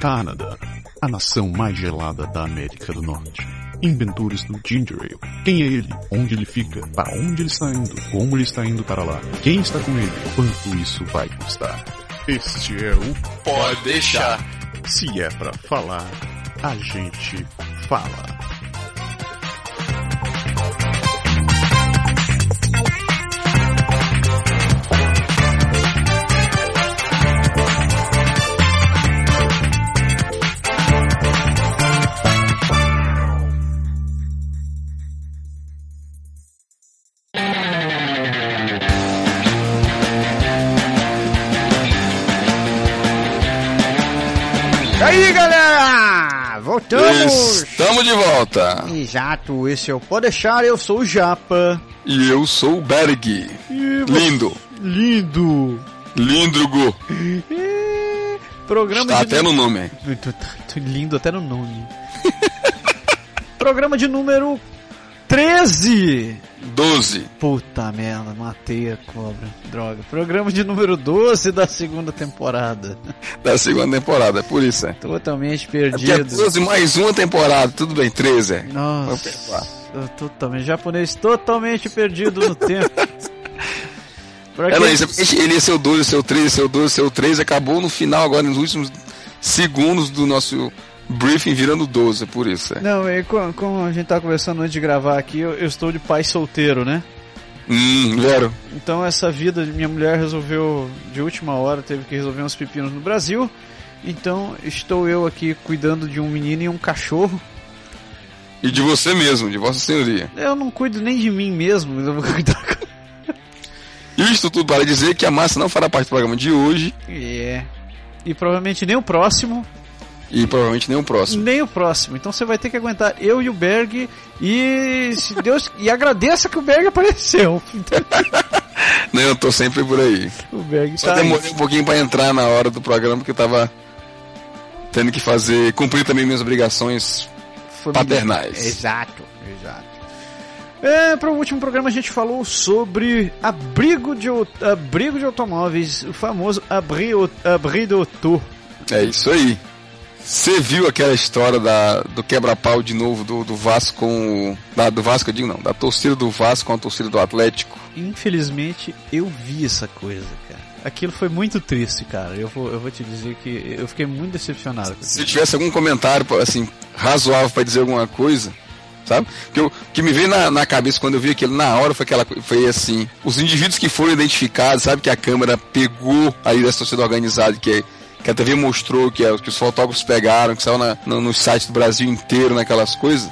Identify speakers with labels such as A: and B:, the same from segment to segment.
A: Canadá, a nação mais gelada da América do Norte. Inventores do Ginger Ale. Quem é ele? Onde ele fica? Para onde ele está indo? Como ele está indo para lá? Quem está com ele? Quanto isso vai custar? Este é o
B: Pode deixar.
A: Se é pra falar, a gente fala.
B: Estamos de volta.
C: Exato, esse é o Pode Deixar, eu sou o Japa.
B: E eu sou o Berg.
C: E
B: Lindo.
C: Lindo!
B: Lindrugo.
C: Programa
B: Está
C: de...
B: até no nome.
C: Tô, tô- tô lindo até no nome. Programa de número 13!
B: 12.
C: Puta merda, matei a cobra. Droga. Programa de número 12 da segunda temporada.
B: Da segunda temporada, é por isso, é.
C: Totalmente
B: É é
C: perdido.
B: 12 mais uma temporada, tudo bem, 13. é.
C: Nossa, totalmente japonês totalmente perdido no tempo. Pra
B: É, não, isso é ele ia ser o 12, seu 13, seu 12, seu 13, acabou no final agora, nos últimos segundos do nosso briefing virando 12, é por isso, é.
C: Não, co- como a gente tá conversando antes de gravar aqui, eu, eu estou de pai solteiro, né?
B: Hum, Vero.
C: Então essa vida, minha mulher resolveu, de última hora, teve que resolver uns pepinos no Brasil. Então estou eu aqui cuidando de um menino e um cachorro.
B: E de você mesmo, de Vossa Senhoria.
C: Eu não cuido nem de mim mesmo, eu vou cuidar com...
B: Isto tudo para dizer que a massa não fará parte do programa de hoje
C: É. E provavelmente nem o próximo,
B: e provavelmente nem o próximo.
C: nem o próximo. Então você vai ter que aguentar eu e o Berg e se Deus e agradeça que o Berg apareceu.
B: Nem eu tô sempre por aí.
C: o Berg
B: Só
C: tá aí.
B: demorei um pouquinho para entrar na hora do programa porque eu tava tendo que fazer, cumprir também minhas obrigações
C: Família.
B: paternais.
C: Exato, exato. É, para o último programa a gente falou sobre abrigo de, abrigo de automóveis, o famoso abri, abri do auto.
B: É isso aí. Você viu aquela história da, do quebra-pau de novo do, do Vasco com. Da, do Vasco, eu digo não, da torcida do Vasco com a torcida do Atlético.
C: Infelizmente eu vi essa coisa, cara. Aquilo foi muito triste, cara. Eu vou, eu vou te dizer que eu fiquei muito decepcionado com
B: Se tivesse algum comentário, assim, razoável para dizer alguma coisa, sabe? Que, eu, que me veio na, na cabeça quando eu vi aquilo na hora foi aquela foi assim, os indivíduos que foram identificados, sabe que a câmera pegou aí dessa torcida organizada que que a TV mostrou, que, é, que os fotógrafos pegaram, que saiu na, no, no site do Brasil inteiro, naquelas coisas.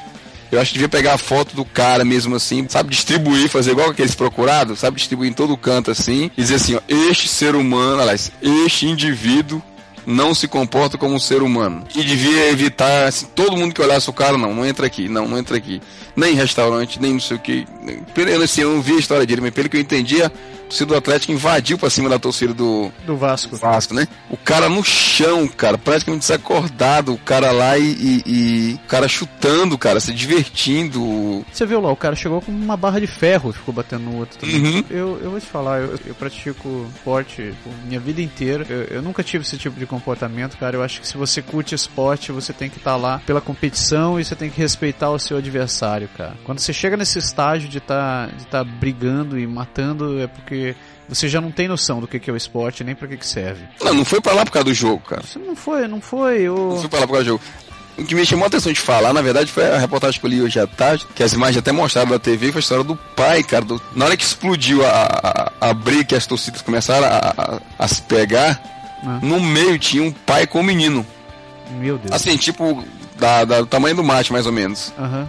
B: Eu acho que devia pegar a foto do cara mesmo assim, sabe, distribuir, fazer igual aqueles procurados, sabe, distribuir em todo canto assim, e dizer assim, ó, este ser humano, aliás, este indivíduo não se comporta como um ser humano. E devia evitar, assim, todo mundo que olhasse o cara, não, não entra aqui, não, não entra aqui. Nem em restaurante, nem não sei o que. Pelo assim, eu não vi a história dele, mas pelo que eu entendi, a torcida do Atlético invadiu pra cima da torcida do
C: Do Vasco.
B: Vasco, né? O cara no chão, cara, praticamente desacordado, o cara lá e, e- e o cara chutando, cara, se divertindo.
C: Você viu lá, o cara chegou com uma barra de ferro e ficou batendo no outro também.
B: Uhum.
C: Eu, eu vou te falar, eu, eu pratico esporte por minha vida inteira. Eu, eu nunca tive esse tipo de comportamento, cara. Eu acho que se você curte esporte, você tem que estar lá pela competição e você tem que respeitar o seu adversário, cara. Quando você chega nesse estágio de estar de tá brigando e matando, é porque você já não tem noção do que, que é o esporte nem pra que, que serve.
B: Não, não foi pra lá por causa do jogo, cara.
C: Isso não foi, não foi. Eu...
B: Não fui pra lá por causa do jogo. O que me chamou a atenção de falar, na verdade, foi a reportagem que eu li hoje à tarde, que as imagens até mostraram na TV, foi a história do pai, cara. do- Na hora que explodiu a, a, a briga, que as torcidas começaram a, a, a se pegar,
C: Ah.
B: no meio tinha um pai com um menino.
C: Meu Deus.
B: Assim, tipo, da, da- do tamanho do mate, mais ou menos.
C: Aham.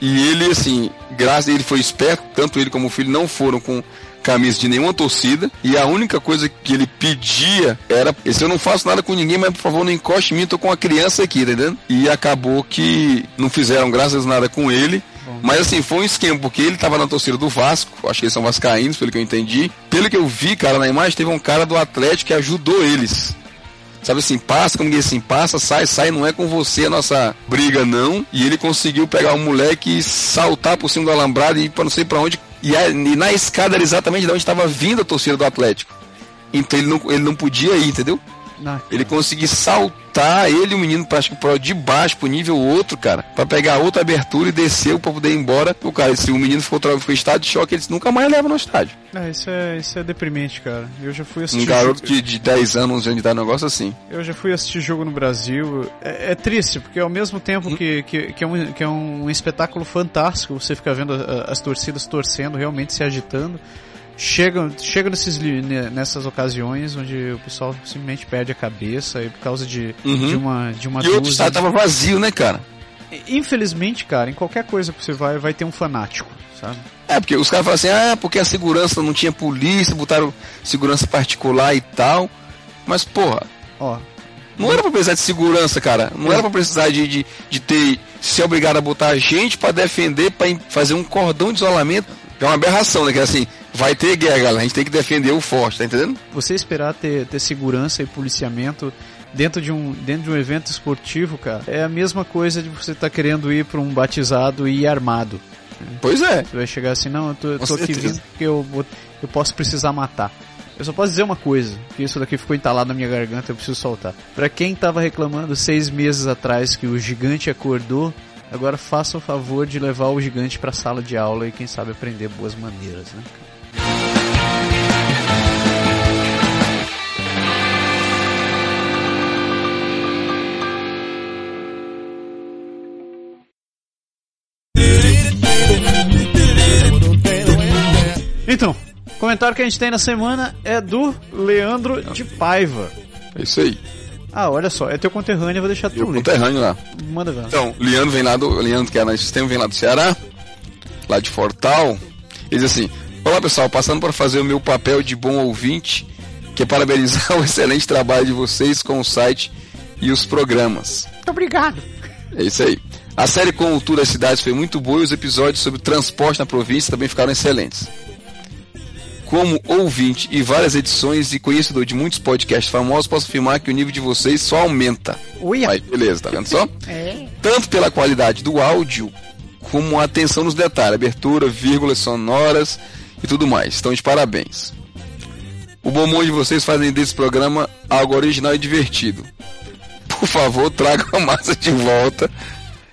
B: E ele, assim, graças a ele foi esperto, tanto ele como o filho não foram com camisa de nenhuma torcida. E a única coisa que ele pedia era: se eu não faço nada com ninguém, mas por favor não encoste em mim, tô com uma criança aqui, tá entendendo? E acabou que não fizeram graças a nada com ele. Mas assim, foi um esquema, porque ele tava na torcida do Vasco, acho que eles são vascaínos, pelo que eu entendi. Pelo que eu vi, cara, na imagem, teve um cara do Atlético que ajudou eles. Sabe assim, passa, como assim, passa, sai, sai, não é com você a nossa briga, não. E ele conseguiu pegar o moleque e saltar por cima do alambrado e ir pra não sei pra onde. E, a- e na escada era exatamente de onde estava vindo a torcida do Atlético. Então ele não, ele não podia ir, entendeu? Ele conseguir saltar, ele e o menino, acho que pro, de baixo pro nível outro, cara, pra pegar outra abertura e descer pra poder ir embora. O cara, se o menino ficou, ficou em estado de choque, eles nunca mais leva no estádio.
C: É, isso é, isso é deprimente, cara. Eu já fui assistir.
B: Um garoto de, de 10 anos, 11 anos de idade, um negócio assim.
C: Eu já fui assistir jogo no Brasil. É, é triste, porque ao mesmo tempo hum. que, que, que, é um, que é um espetáculo fantástico, você fica vendo as torcidas torcendo, realmente se agitando chega, chega nesses, nessas ocasiões onde o pessoal simplesmente perde a cabeça e por causa de, uhum. de uma de uma
B: E o estado tava vazio, né, cara?
C: Infelizmente, cara, em qualquer coisa que você vai, vai ter um fanático, sabe?
B: É, porque os caras falam assim, ah, porque a segurança não tinha polícia, botaram segurança particular e tal. Mas, porra. Ó. Não era pra precisar de segurança, cara. Não era pra precisar de, de, de ter. ser obrigado a botar gente para defender, para fazer um cordão de isolamento. É uma aberração, né? Que é assim, vai ter guerra, galera. A gente tem que defender o forte, tá entendendo?
C: Você esperar ter, ter segurança e policiamento dentro de um dentro de um evento esportivo, cara, é a mesma coisa de você estar tá querendo ir para um batizado e ir armado.
B: Pois é.
C: Você vai chegar assim, não, eu tô, eu tô aqui vindo porque eu, eu posso precisar matar. Eu só posso dizer uma coisa, que isso daqui ficou entalado na minha garganta, eu preciso soltar. Para quem tava reclamando seis meses atrás que o gigante acordou, agora faça o favor de levar o gigante para a sala de aula e quem sabe aprender boas maneiras, né? Comentário que a gente tem na semana é do Leandro de Paiva.
B: É isso aí.
C: Ah, olha só, é teu conterrâneo, eu vou deixar tu
B: ler. conterrâneo lá.
C: Manda ver.
B: Então, Leandro vem lá do. Leandro, que é na sistema, vem lá do Ceará, lá de Fortal. Ele diz assim: Olá pessoal, passando para fazer o meu papel de bom ouvinte, que é parabenizar o excelente trabalho de vocês com o site e os programas.
C: Muito obrigado.
B: É isso aí. A série com o Tour das Cidades foi muito boa e os episódios sobre transporte na província também ficaram excelentes. Como ouvinte e várias edições e conhecedor de muitos podcasts famosos, posso afirmar que o nível de vocês só aumenta.
C: Ui,
B: Aí, beleza, tá vendo só? É. Tanto pela qualidade do áudio, como a atenção nos detalhes, abertura, vírgulas sonoras e tudo mais. Então, de parabéns. O bom humor de vocês fazem desse programa algo original e divertido. Por favor, traga a massa de volta.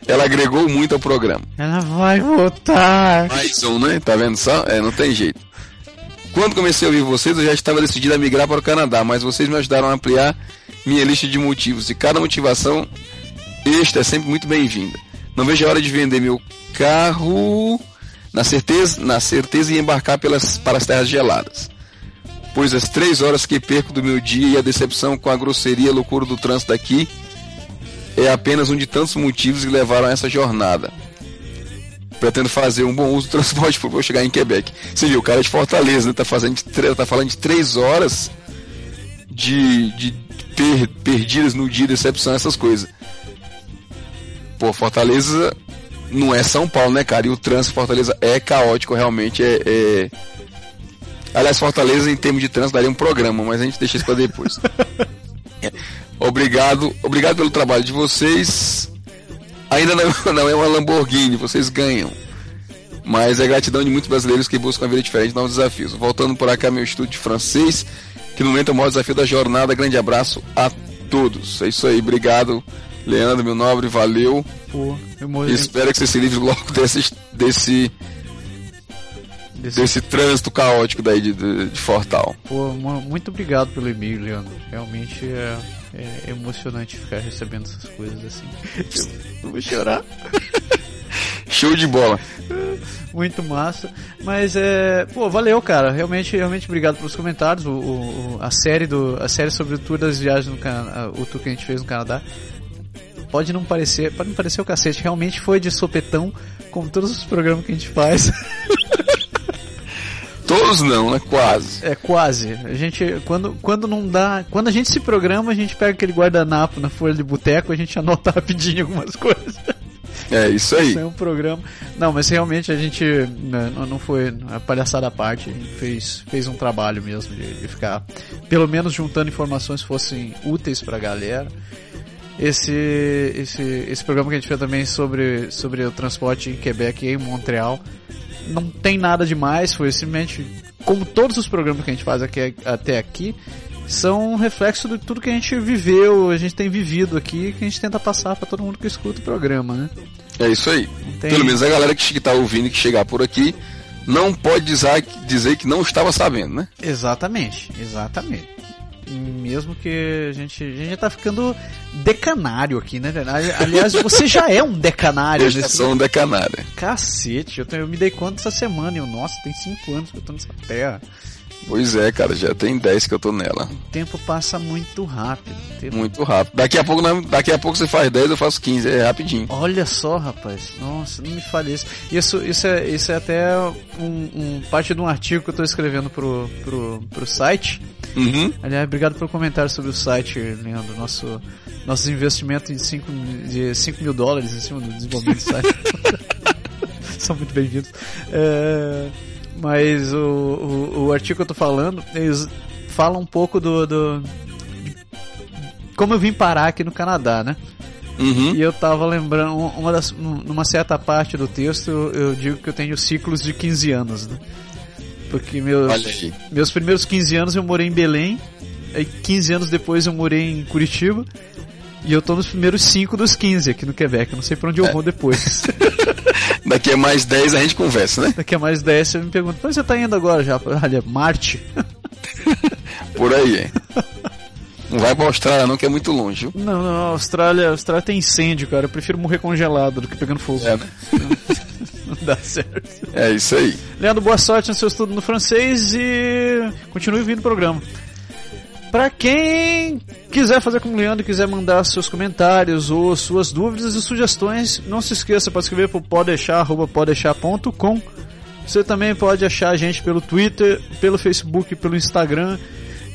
B: Ela agregou muito ao programa.
C: Ela vai voltar.
B: Mais um, né? Tá vendo só? É, não tem jeito. Quando comecei a ouvir vocês, eu já estava decidido a migrar para o Canadá, mas vocês me ajudaram a ampliar minha lista de motivos e cada motivação extra é sempre muito bem-vinda. Não vejo a hora de vender meu carro na certeza, na certeza em embarcar pelas, para as terras geladas. Pois as três horas que perco do meu dia e a decepção com a grosseria e loucura do trânsito aqui é apenas um de tantos motivos que levaram a essa jornada. Pretendo fazer um bom uso do transporte público para chegar em Quebec. Você viu, o cara é de Fortaleza, né? Tá, fazendo de, tá falando de três horas de, de per, perdidas no dia, decepção, essas coisas. Pô, Fortaleza não é São Paulo, né, cara? E o trânsito Fortaleza é caótico, realmente é, é... Aliás, Fortaleza, em termos de trânsito, daria um programa, mas a gente deixa isso para depois. obrigado, obrigado pelo trabalho de vocês. Ainda não, não, é uma Lamborghini, vocês ganham. Mas é gratidão de muitos brasileiros que buscam a vida diferente, novos desafios. Voltando por cá, meu estudo de francês, que no momento é o maior desafio da jornada. Grande abraço a todos. É isso aí, obrigado Leandro, meu nobre, valeu. Pô, eu Espero que você se livre logo desse, desse, desse, desse trânsito caótico daí de, de, de, Fortal.
C: Pô, muito obrigado pelo e-mail, Leandro. Realmente é, é emocionante ficar recebendo essas coisas assim. Eu vou chorar.
B: Show de bola.
C: Muito massa. Mas é. Pô, valeu, cara. Realmente, realmente obrigado pelos comentários. O, o, a série do. A série sobre o tour das viagens no Canadá. O tour que a gente fez no Canadá pode não parecer, pode não parecer o cacete, realmente foi de sopetão, como todos os programas que a gente faz.
B: Todos não, né? Quase.
C: É, quase. A gente, quando, quando não dá. Quando a gente se programa, a gente pega aquele guardanapo na folha de boteco, a gente anota rapidinho algumas coisas.
B: É, isso aí. Isso
C: é um programa. Não, mas realmente a gente. Né, não foi a palhaçada à parte, a gente fez, fez um trabalho mesmo de, de ficar, pelo menos juntando informações que fossem úteis pra galera esse, esse, esse programa que a gente fez também sobre, sobre o transporte em Quebec e em Montreal. Não tem nada demais, foi simplesmente como todos os programas que a gente faz aqui, até aqui, são um reflexo de tudo que a gente viveu, a gente tem vivido aqui, que a gente tenta passar para todo mundo que escuta o programa, né?
B: É isso aí.
C: Tem-
B: Pelo menos a galera que está ouvindo e que chegar por aqui não pode dizer, dizer que não estava sabendo, né?
C: Exatamente, exatamente. Mesmo que a gente, a gente já tá ficando decanário aqui, né? Ali- Aliás, você já é um decanário
B: Eu já
C: nesse
B: sou um decanário.
C: Cacete, eu, tenho- eu me dei conta essa semana. e Eu, nossa, tem cinco anos que eu tô nessa terra.
B: Pois é, cara, já tem 10 que eu tô nela.
C: O tempo passa muito rápido. tempo-
B: Muito rápido. Daqui a pouco, daqui a pouco você faz 10, eu faço 15, é rapidinho.
C: Olha só, rapaz. Nossa, não me fale isso. Isso, isso, é, isso é até um, um- parte de um artigo que eu tô escrevendo pro, pro, pro site.
B: Uhum.
C: Aliás, obrigado pelo comentário sobre o site, Leandro. Nosso, nossos investimentos em 5 de 5 mil dólares em cima do desenvolvimento do site. São muito bem-vindos. É, mas o, o, o artigo que eu tô falando, eles falam um pouco do, do. como eu vim parar aqui no Canadá, né?
B: Uhum.
C: E eu tava lembrando, uma das, numa certa parte do texto, eu, digo que eu tenho ciclos de 15 anos, né? Porque meus, meus primeiros 15 anos eu morei em Belém, aí 15 anos depois eu morei em Curitiba, e eu tô nos primeiros 5 dos 15 aqui no Quebec, eu não sei pra onde eu vou depois.
B: Daqui a mais 10 a gente conversa, né?
C: Daqui a mais 10 você me pergunta, pra onde você tá indo agora já? Olha, Marte?
B: Por aí, é. Não vai pra Austrália não, que é muito longe, viu?
C: Não, não, a Austrália, a Austrália tem incêndio, cara, eu prefiro morrer congelado do que pegando fogo.
B: É, né?
C: Não dá certo.
B: É isso aí.
C: Leandro, boa sorte no seu estudo no francês e continue ouvindo o programa. Pra quem quiser fazer como o Leandro, quiser mandar seus comentários ou suas dúvidas e sugestões, não se esqueça, pode escrever pro podeixar.podeixar.com. Você também pode achar a gente pelo Twitter, pelo Facebook, pelo Instagram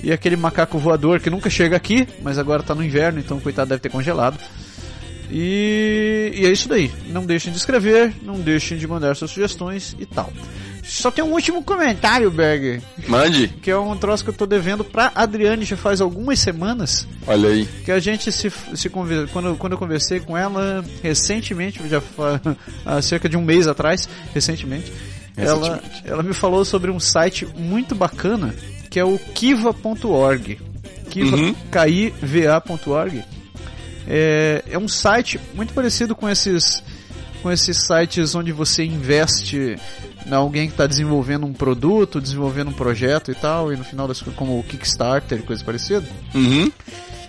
C: e aquele macaco voador que nunca chega aqui, mas agora tá no inverno, então coitado deve ter congelado. E, e é isso daí. Não deixem de escrever, não deixem de mandar suas sugestões e tal. Só tem um último comentário, Berg,
B: Mande.
C: que é um troço que eu tô devendo pra Adriane já faz algumas semanas.
B: Olha aí.
C: Que a gente se, se conver, quando, quando eu conversei com ela recentemente, já há cerca de um mês atrás, recentemente, ela, ela me falou sobre um site muito bacana que é o kiva.org. Kiva,
B: Uhum.
C: K-I-V-A.org. É, é um site muito parecido com esses com esses sites onde você investe alguém que está desenvolvendo um produto, desenvolvendo um projeto e tal, e no final das como o Kickstarter e coisa parecida.
B: Uhum.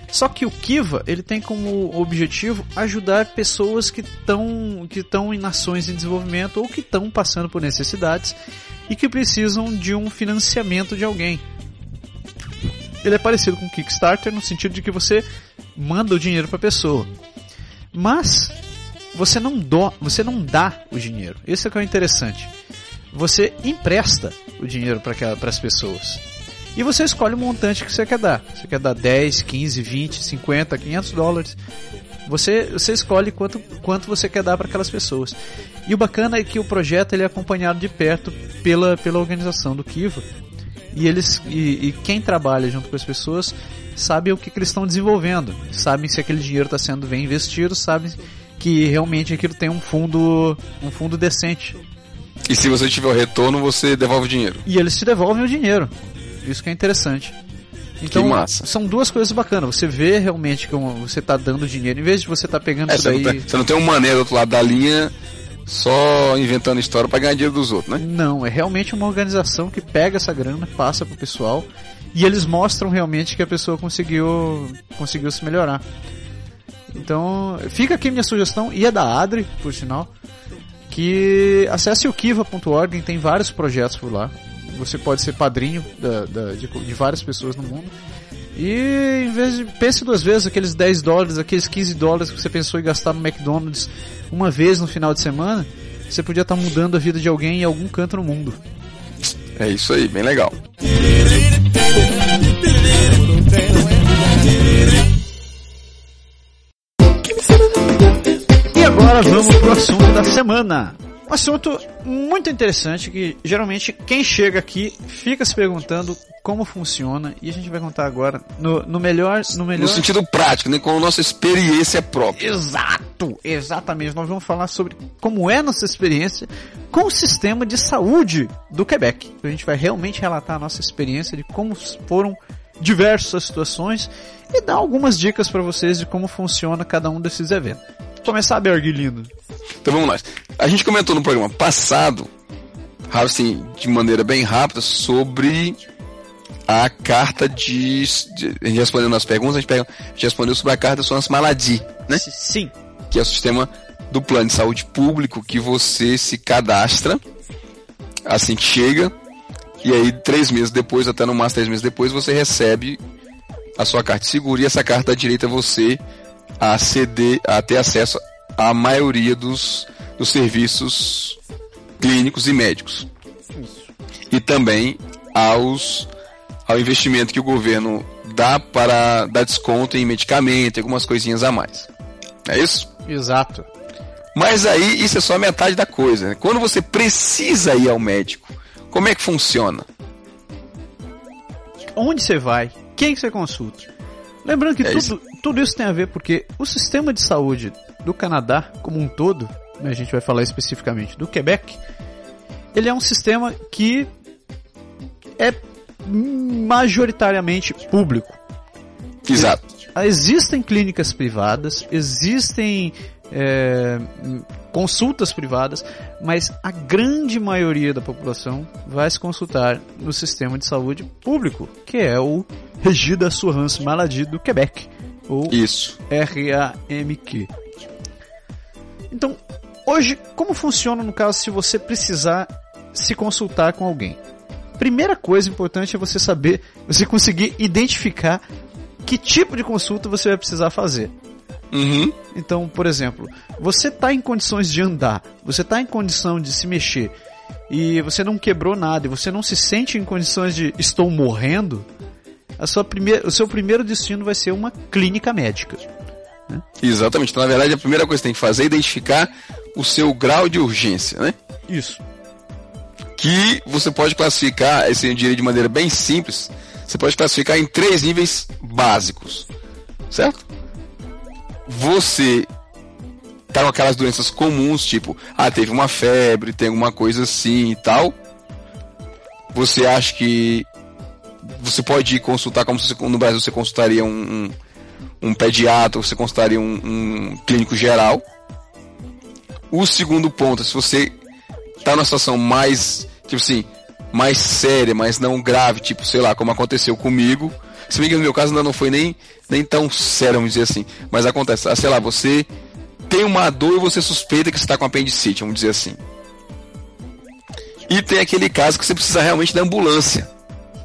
C: Só que o Kiva, ele tem como objetivo ajudar pessoas que estão que estão em nações em desenvolvimento ou que estão passando por necessidades e que precisam de um financiamento de alguém. Ele é parecido com o Kickstarter no sentido de que você manda o dinheiro para a pessoa. Mas você não, dó, você não dá o dinheiro. Esse é que é o interessante. Você empresta o dinheiro para as pessoas. E você escolhe o montante que você quer dar. Você quer dar 10, 15, 20, 50, 500 dólares. Você, você escolhe quanto, quanto você quer dar para aquelas pessoas. E o bacana é que o projeto ele é acompanhado de perto pela, pela organização do Kiva. E, eles, e, e quem trabalha junto com as pessoas sabe o que, que eles estão desenvolvendo. Sabem se aquele dinheiro está sendo bem investido, sabem que realmente aquilo tem um fundo, um fundo decente.
B: E se você tiver o retorno, você devolve o dinheiro.
C: E eles te devolvem o dinheiro. Isso que é interessante. Então,
B: Que massa.
C: são duas coisas bacanas. Você vê realmente que você está dando dinheiro, em vez de você estar pegando
B: É,
C: isso daí.
B: não tem, você não tem um mané do outro lado da linha só inventando história pra ganhar dinheiro dos outros, né?
C: Não, é realmente uma organização que pega essa grana, passa pro pessoal e eles mostram realmente que a pessoa conseguiu, conseguiu se melhorar. Então, fica aqui minha sugestão, e é da Adri, por sinal, que acesse o kiva.org, tem vários projetos por lá. Você pode ser padrinho da, da- de, de várias pessoas no mundo. E em vez de pense duas vezes aqueles 10 dólares, aqueles 15 dólares que você pensou em gastar no McDonald's uma vez no final de semana, você podia estar mudando a vida de alguém em algum canto no mundo.
B: É isso aí, bem legal.
C: Agora vamos pro assunto da semana. Um assunto muito interessante que geralmente quem chega aqui fica se perguntando como funciona e a gente vai contar agora no, no melhor, no melhor.
B: No sentido prático, né? Com a nossa experiência própria.
C: Exato, exatamente. Nós vamos falar sobre como é a nossa experiência com o sistema de saúde do Quebec. A gente vai realmente relatar a nossa experiência de como foram diversas situações e dar algumas dicas para vocês de como funciona cada um desses eventos. Começar, Berg, lindo.
B: Então vamos lá. A gente comentou no programa passado, assim, de maneira bem rápida, sobre a carta de. de respondendo as perguntas, a gente, pega, a gente respondeu sobre a carta Sonas Maladi, né?
C: Sim.
B: Que é o sistema do plano de saúde público que você se cadastra assim chega, e aí três meses depois, até no máximo três meses depois, você recebe a sua carta de seguro e essa carta dá direito a você a aceder, a ter acesso à maioria dos, dos serviços clínicos e médicos. Isso. E também aos ao investimento que o governo dá para dar desconto em medicamento, algumas coisinhas a mais. É isso?
C: Exato.
B: Mas aí isso é só metade da coisa. Né? Quando você precisa ir ao médico, como é que funciona?
C: Onde você vai? Quem você consulta? Lembrando que é tudo. Tudo isso tem a ver porque o sistema de saúde do Canadá como um todo, né, a gente vai falar especificamente do Quebec, ele é um sistema que é majoritariamente público.
B: Exato.
C: Existem clínicas privadas, existem é, consultas privadas, mas a grande maioria da população vai se consultar no sistema de saúde público, que é o Regido Assurance Maladie do Quebec, ou
B: Isso.
C: RAMQ. Então, hoje, como funciona no caso se você precisar se consultar com alguém? Primeira coisa importante é você saber, você conseguir identificar que tipo de consulta você vai precisar fazer.
B: Uhum.
C: Então, por exemplo, você está em condições de andar, você está em condição de se mexer e você não quebrou nada e você não se sente em condições de estou morrendo, a sua primeira, o seu primeiro destino vai ser uma clínica médica.
B: Né? Exatamente. Então, na verdade, a primeira coisa que você tem que fazer é identificar o seu grau de urgência, né?
C: Isso
B: que você pode classificar, esse direito de maneira bem simples, você pode classificar em três níveis básicos, certo? Você tá com aquelas doenças comuns, tipo, ah, teve uma febre, tem alguma coisa assim e tal. Você acha que você pode consultar como se no Brasil você consultaria um, um, um pediatra, você consultaria um, um clínico geral. O segundo ponto, se você tá numa situação mais, tipo assim, mais séria, mas não grave, tipo, sei lá, como aconteceu comigo. Se bem que no meu caso ainda não foi nem, nem tão sério, vamos dizer assim. Mas acontece, ah, sei lá, você tem uma dor e você suspeita que você está com apendicite, vamos dizer assim. E tem aquele caso que você precisa realmente da ambulância.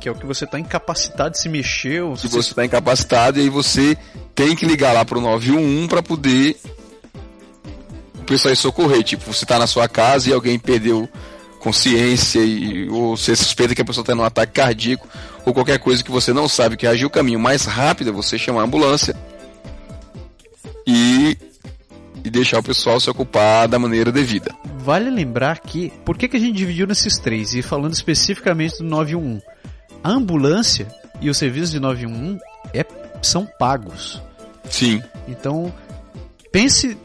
C: Que é o que você está incapacitado de se mexer. Ou
B: se você está incapacitado e aí você tem que ligar lá para o 911 para poder o pessoal ir socorrer. Tipo, você tá na sua casa e alguém perdeu consciência e, ou você suspeita que a pessoa está num ataque cardíaco ou qualquer coisa que você não sabe que agir o caminho mais rápido é você chamar a ambulância e, e deixar o pessoal se ocupar da maneira devida.
C: Vale lembrar que, por que, que a gente dividiu nesses três? E falando especificamente do 911, a ambulância e o serviço de 911 é, são pagos.
B: Sim.
C: Então, pense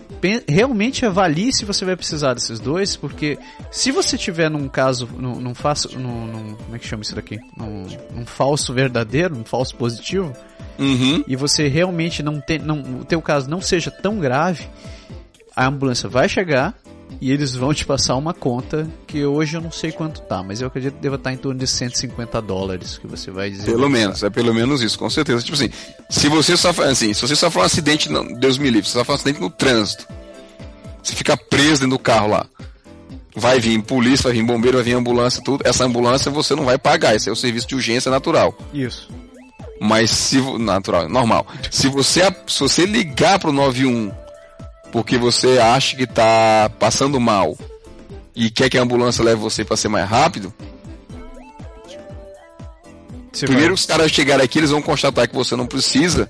C: realmente avalie se você vai precisar desses dois, porque se você tiver num caso, num, num, faço, num, num como é que chama isso daqui? Num, num falso verdadeiro, num falso positivo,
B: uhum.
C: e você realmente não tem, não, o teu caso não seja tão grave, a ambulância vai chegar e eles vão te passar uma conta que hoje eu não sei quanto tá, mas eu acredito que deva estar em torno de 150 dólares que você vai dizer.
B: Pelo menos, é pelo menos isso, com certeza. Tipo assim, se você sofre, assim, se você sofre um acidente, não, Deus me livre, se você sofre um acidente no trânsito, você fica preso dentro do carro lá. Vai vir polícia, vai vir bombeiro, vai vir ambulância, tudo. Essa ambulância você não vai pagar, esse é o serviço de urgência natural.
C: Isso.
B: Mas se natural, normal. Se você se você ligar pro 91 porque você acha que está passando mal e quer que a ambulância leve você para ser mais rápido, você primeiro os caras chegarem aqui, eles vão constatar que você não precisa.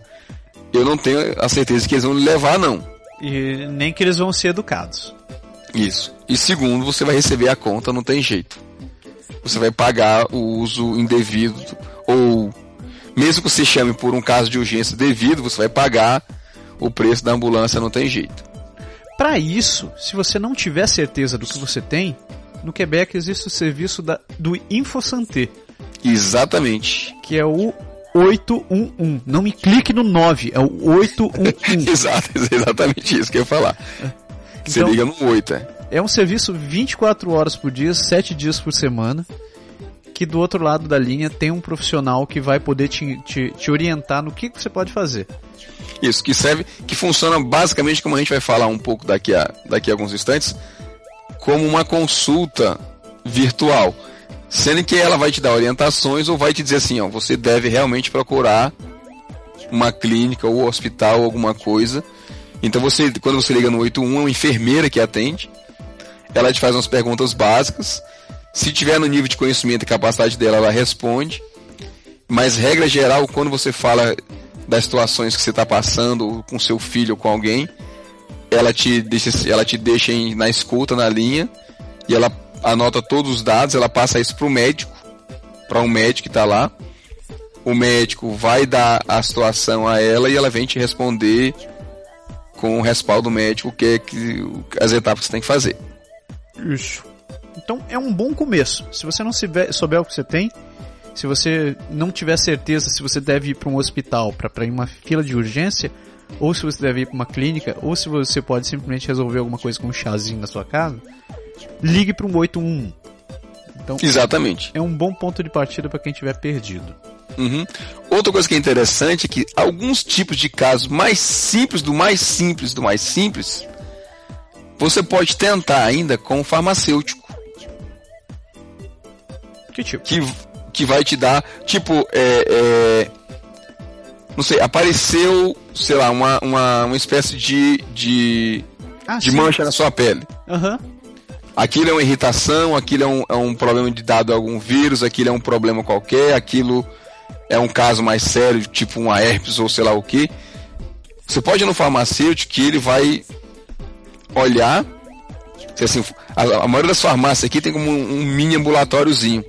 B: Eu não tenho a certeza que eles vão lhe levar, não.
C: E nem que eles vão ser educados.
B: Isso. E segundo, você vai receber a conta, não tem jeito. Você vai pagar o uso indevido ou mesmo que você chame por um caso de urgência devido, você vai pagar o preço da ambulância, não tem jeito.
C: Para isso, se você não tiver certeza do que você tem, no Quebec existe o serviço da, do InfoSanté.
B: Exatamente.
C: Que é o 811. Não me clique no 9, é o 811.
B: Exato, exatamente isso que eu ia falar. Você
C: Então-
B: liga no 8, é.
C: É um serviço 24 horas por dia, 7 dias por semana. Que do outro lado da linha tem um profissional que vai poder te, te, te orientar no que que você pode fazer.
B: Isso, que serve, que funciona basicamente como a gente vai falar um pouco daqui a, daqui a alguns instantes, como uma consulta virtual. Sendo que ela vai te dar orientações ou vai te dizer assim, ó, você deve realmente procurar uma clínica ou hospital, alguma coisa. Então você, quando você liga no 81, é uma enfermeira que atende. Ela te faz umas perguntas básicas. Se tiver no nível de conhecimento e capacidade dela, ela responde. Mas regra geral, quando você fala das situações que você está passando com seu filho ou com alguém, ela te deixa, ela te deixa em- na escuta na linha e ela anota todos os dados, ela passa isso para o médico, para um médico que está lá. O médico vai dar a situação a ela e ela vem te responder com o respaldo médico que é que as etapas que você tem que fazer.
C: Isso. Então é um bom começo. Se você não souber, o que você tem, se você não tiver certeza se você deve ir para um hospital para ir uma fila de urgência, ou se você deve ir para uma clínica, ou se você pode simplesmente resolver alguma coisa com um chazinho na sua casa, ligue para um 811. Então
B: Exatamente.
C: é um bom ponto de partida para quem tiver perdido.
B: Uhum. Outra coisa que é interessante é que alguns tipos de casos mais simples, do mais simples, do mais simples, você pode tentar ainda com o farmacêutico,
C: Que tipo?
B: que, que vai te dar, tipo, é, é, não sei, apareceu, sei lá, uma, uma, uma espécie de, de,
C: Ah,
B: de
C: sim.
B: mancha na sua pele.
C: Aham.
B: Aquilo é uma irritação, aquilo é um, é um problema de dado a algum vírus, aquilo é um problema qualquer, aquilo é um caso mais sério, tipo uma herpes ou sei lá o que. Você pode ir no farmacêutico que ele vai olhar. Se Assim, a, a maioria das farmácias aqui tem como um, um mini ambulatoriozinho.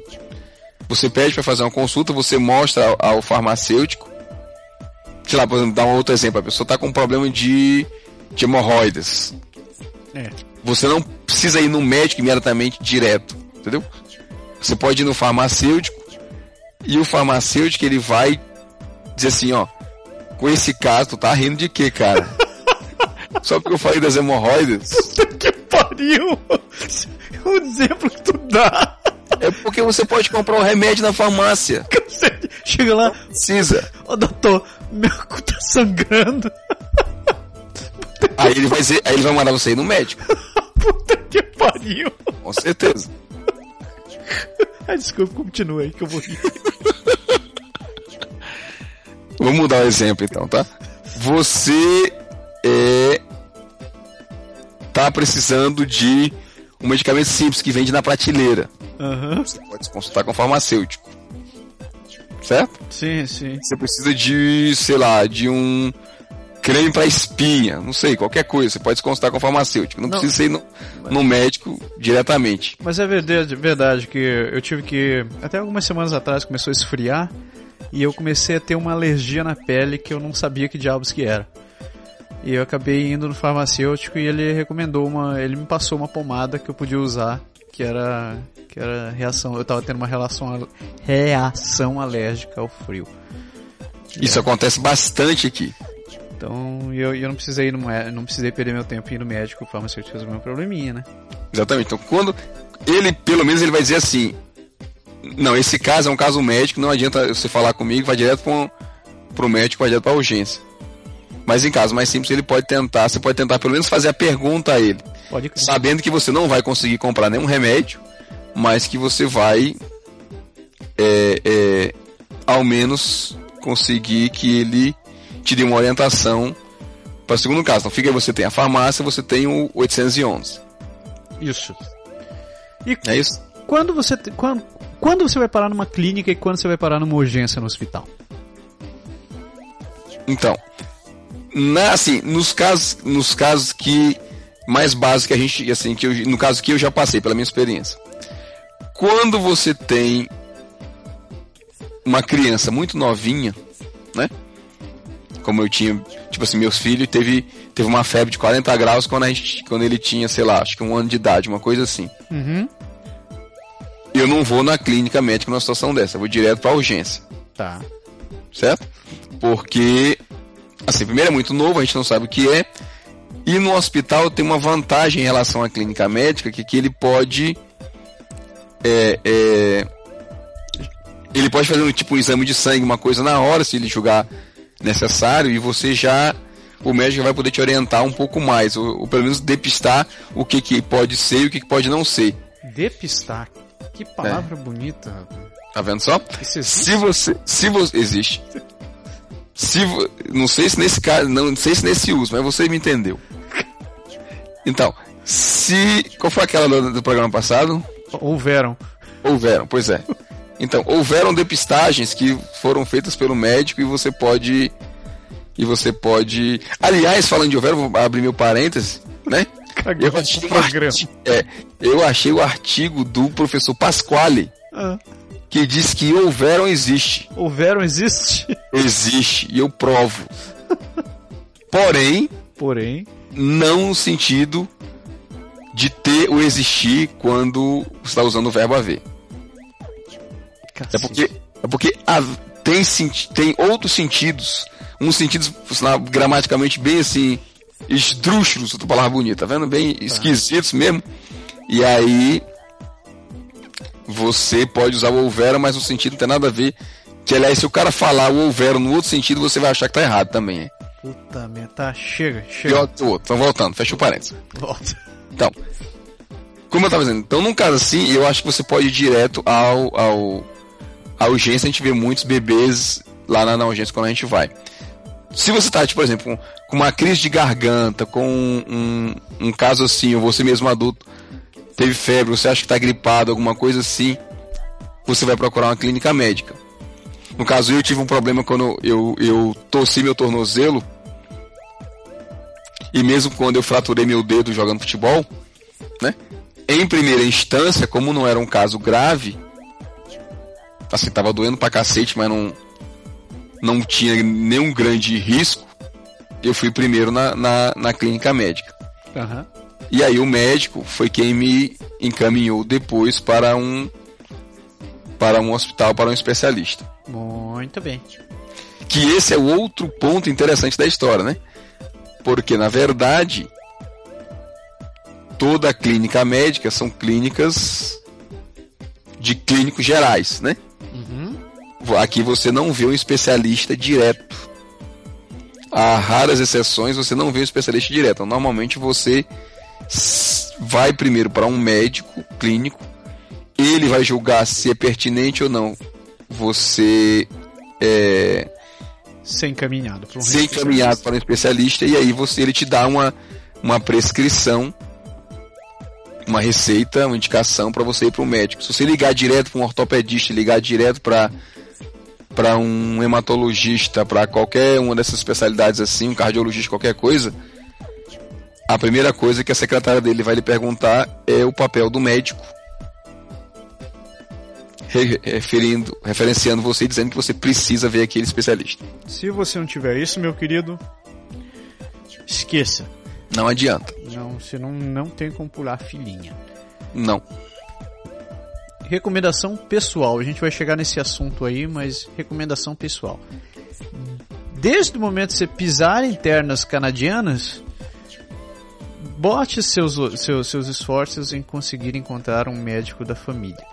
B: Você pede para fazer uma consulta, você mostra ao, ao farmacêutico. Sei lá, por exemplo, dar um outro exemplo. A pessoa está com um problema de, de hemorroidas
C: É.
B: você não precisa ir no médico imediatamente direto, entendeu? Você pode ir no farmacêutico e o farmacêutico ele vai dizer assim, ó, com esse caso, tu tá rindo de quê, cara? Só porque eu falei das hemorroidas,
C: que pariu! O exemplo que tu dá.
B: é porque você pode comprar um remédio na farmácia.
C: Chega lá,
B: Precisa.
C: ô doutor, meu cu tá sangrando.
B: Aí ele vai dizer, aí ele vai mandar você ir no médico,
C: Puta que pariu.
B: com certeza.
C: Ah, desculpa, continua aí que eu vou rir.
B: Vamos mudar o exemplo então, tá? Você é, tá precisando de um medicamento simples que vende na prateleira.
C: Aham.
B: Você pode se consultar com um farmacêutico. Certo?
C: Sim, sim.
B: Você precisa de, sei lá, de um creme para espinha, não sei, qualquer coisa. Você pode se consultar com um farmacêutico. Não,
C: Não.
B: precisa ir no, no médico diretamente.
C: Mas é verdade, verdade que eu tive que. Até algumas semanas atrás começou a esfriar e eu comecei a ter uma alergia na pele que eu não sabia que diabos que era. E eu acabei indo no farmacêutico e ele recomendou uma. Ele me passou uma pomada que eu podia usar, que era. que era reação. Eu tava tendo uma relação, reação alérgica ao frio.
B: Isso acontece bastante aqui.
C: Então eu, eu não precisei ir no, não precisei perder meu tempo e ir no médico, o farmacêutico resolveu meu probleminha, né?
B: Exatamente. Então, quando ele, pelo menos, ele vai dizer assim: Não, esse caso é um caso médico, não adianta você falar comigo, vai direto para pro médico, vai direto pra urgência. Mas em casos mais simples, ele pode tentar, você pode tentar pelo menos fazer a pergunta a ele,
C: Pode crer.
B: sabendo que você não vai conseguir comprar nenhum remédio, mas que você vai, é, é, ao menos, conseguir que ele te dê uma orientação para o segundo caso. Então, fica aí, você tem a farmácia, você tem o 811.
C: Isso. E
B: É isso?
C: Quando você, quando, quando você vai parar numa clínica e quando você vai parar numa urgência no hospital?
B: Então, na, assim, nos casos, nos casos que mais básicos que a gente, assim, que eu, no caso que eu já passei pela minha experiência, quando você tem uma criança muito novinha, né? Como eu tinha, tipo assim, meus filhos teve teve uma febre de 40 graus quando a gente, quando ele tinha, sei lá, acho que um ano de idade, uma coisa assim.
C: Uhum.
B: Eu não vou na clínica médica numa situação dessa, eu vou direto pra urgência.
C: Tá.
B: certo? Porque, assim, primeiro é muito novo, a gente não sabe o que é, e no hospital tem uma vantagem em relação à clínica médica, que, que ele pode. É, é, ele pode fazer um tipo um exame de sangue, uma coisa na hora, se ele julgar necessário, e você já. O médico vai poder te orientar um pouco mais, ou, ou pelo menos depistar o que, que pode ser e o que, que pode não ser.
C: Depistar? Que palavra é. bonita,
B: Tá vendo só? Se você. Se você. Existe. Se, não sei se nesse caso, não sei se nesse uso, mas você me entendeu. Então, se. Qual foi aquela do, do programa passado?
C: Houveram.
B: Houveram, pois é. Então, houveram depistagens que foram feitas pelo médico e você pode. E você pode. Aliás, falando de houveram, vou abrir meu parêntese, né?
C: eu achei, artigo,
B: é, eu achei o artigo do professor Pasquale. Ah. Que diz que houveram existe.
C: Houveram existe?
B: Existe, e eu provo. Porém.
C: Porém
B: não no sentido de ter ou existir quando você está usando o verbo haver. Cacete. É porque, é porque a, tem, tem outros sentidos, uns sentidos gramaticamente bem assim, esdrúxulos, outra palavra bonita, tá vendo? Bem tá. esquisitos mesmo. E aí você pode usar o houvera, mas o sentido não tem nada a ver. Que aliás, se o cara falar o houvera no outro sentido, você vai achar que tá errado também.
C: Puta merda, tá, chega, chega.
B: E outro, então voltando, fecha o parênteses.
C: Volta.
B: Então, como eu tava dizendo, então num caso assim, eu acho que você pode ir direto ao, ao à urgência, a gente vê muitos bebês lá na, na urgência quando a gente vai. Se você tá, tipo, por exemplo, com, com uma crise de garganta, com um, um, um caso assim, ou você mesmo adulto teve febre, você acha que tá gripado, alguma coisa assim, você vai procurar uma clínica médica. No caso, eu tive um problema quando eu, eu torci meu tornozelo. E mesmo quando eu fraturei meu dedo jogando futebol, né? Em primeira instância, como não era um caso grave, assim, tava doendo pra cacete, mas não, não tinha nenhum grande risco, eu fui primeiro na, na, na clínica médica.
C: Uhum.
B: E aí o médico foi quem me encaminhou depois para um para um hospital, para um especialista.
C: Muito bem.
B: Que esse é o outro ponto interessante da história, né? Porque, na verdade, toda clínica médica são clínicas de clínicos gerais, né? Uhum. Aqui você não vê um especialista direto. Há raras exceções, você não vê um especialista direto. Normalmente você vai primeiro para um médico clínico ele vai julgar se é pertinente ou não você é,
C: ser encaminhado
B: para um ser encaminhado para um especialista e aí você ele te dá uma, uma prescrição uma receita, uma indicação para você ir para o médico. Se você ligar direto para um ortopedista, ligar direto para para um hematologista, para qualquer uma dessas especialidades assim, um cardiologista, qualquer coisa, a primeira coisa que a secretária dele vai lhe perguntar é o papel do médico referindo, referenciando você e dizendo que você precisa ver aquele especialista.
C: Se você não tiver isso, meu querido, esqueça.
B: Não adianta.
C: Não, você não, não tem como pular filinha.
B: Não.
C: Recomendação pessoal. A gente vai chegar nesse assunto aí, mas recomendação pessoal. Desde o momento que você pisar em ternas canadianas, bote seus, seus, seus esforços em conseguir encontrar um médico da família.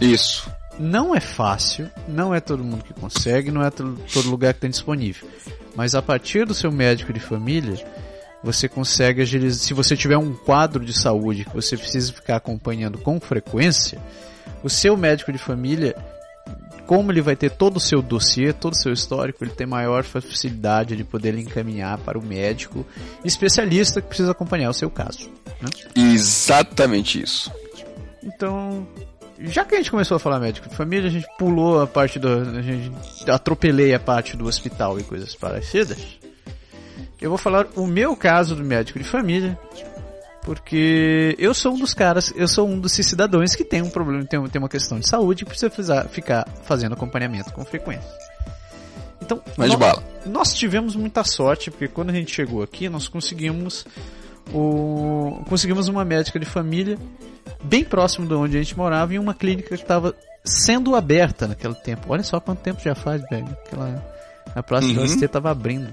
B: Isso.
C: Não é fácil, não é todo mundo que consegue, não é todo lugar que tem disponível. Mas a partir do seu médico de família, você consegue agilizar. Se você tiver um quadro de saúde que você precisa ficar acompanhando com frequência, o seu médico de família, como ele vai ter todo o seu dossiê, todo o seu histórico, ele tem maior facilidade de poder encaminhar para o médico especialista que precisa acompanhar o seu caso. Né?
B: Exatamente isso.
C: Então, já que a gente começou a falar médico de família, a gente pulou a parte do. A gente atropelei a parte do hospital e coisas parecidas. Eu vou falar o meu caso do médico de família, porque eu sou um dos caras, eu sou um dos cidadãos que tem um problema, tem, tem uma questão de saúde e precisa ficar fazendo acompanhamento com frequência. Então,
B: nós,
C: bala. nós tivemos muita sorte, porque quando a gente chegou aqui, nós conseguimos o, conseguimos uma médica de família bem próximo de onde a gente morava, em uma clínica que estava sendo aberta naquele tempo. Olha só quanto tempo já faz, velho. Aquela... A Praça uhum. estava abrindo.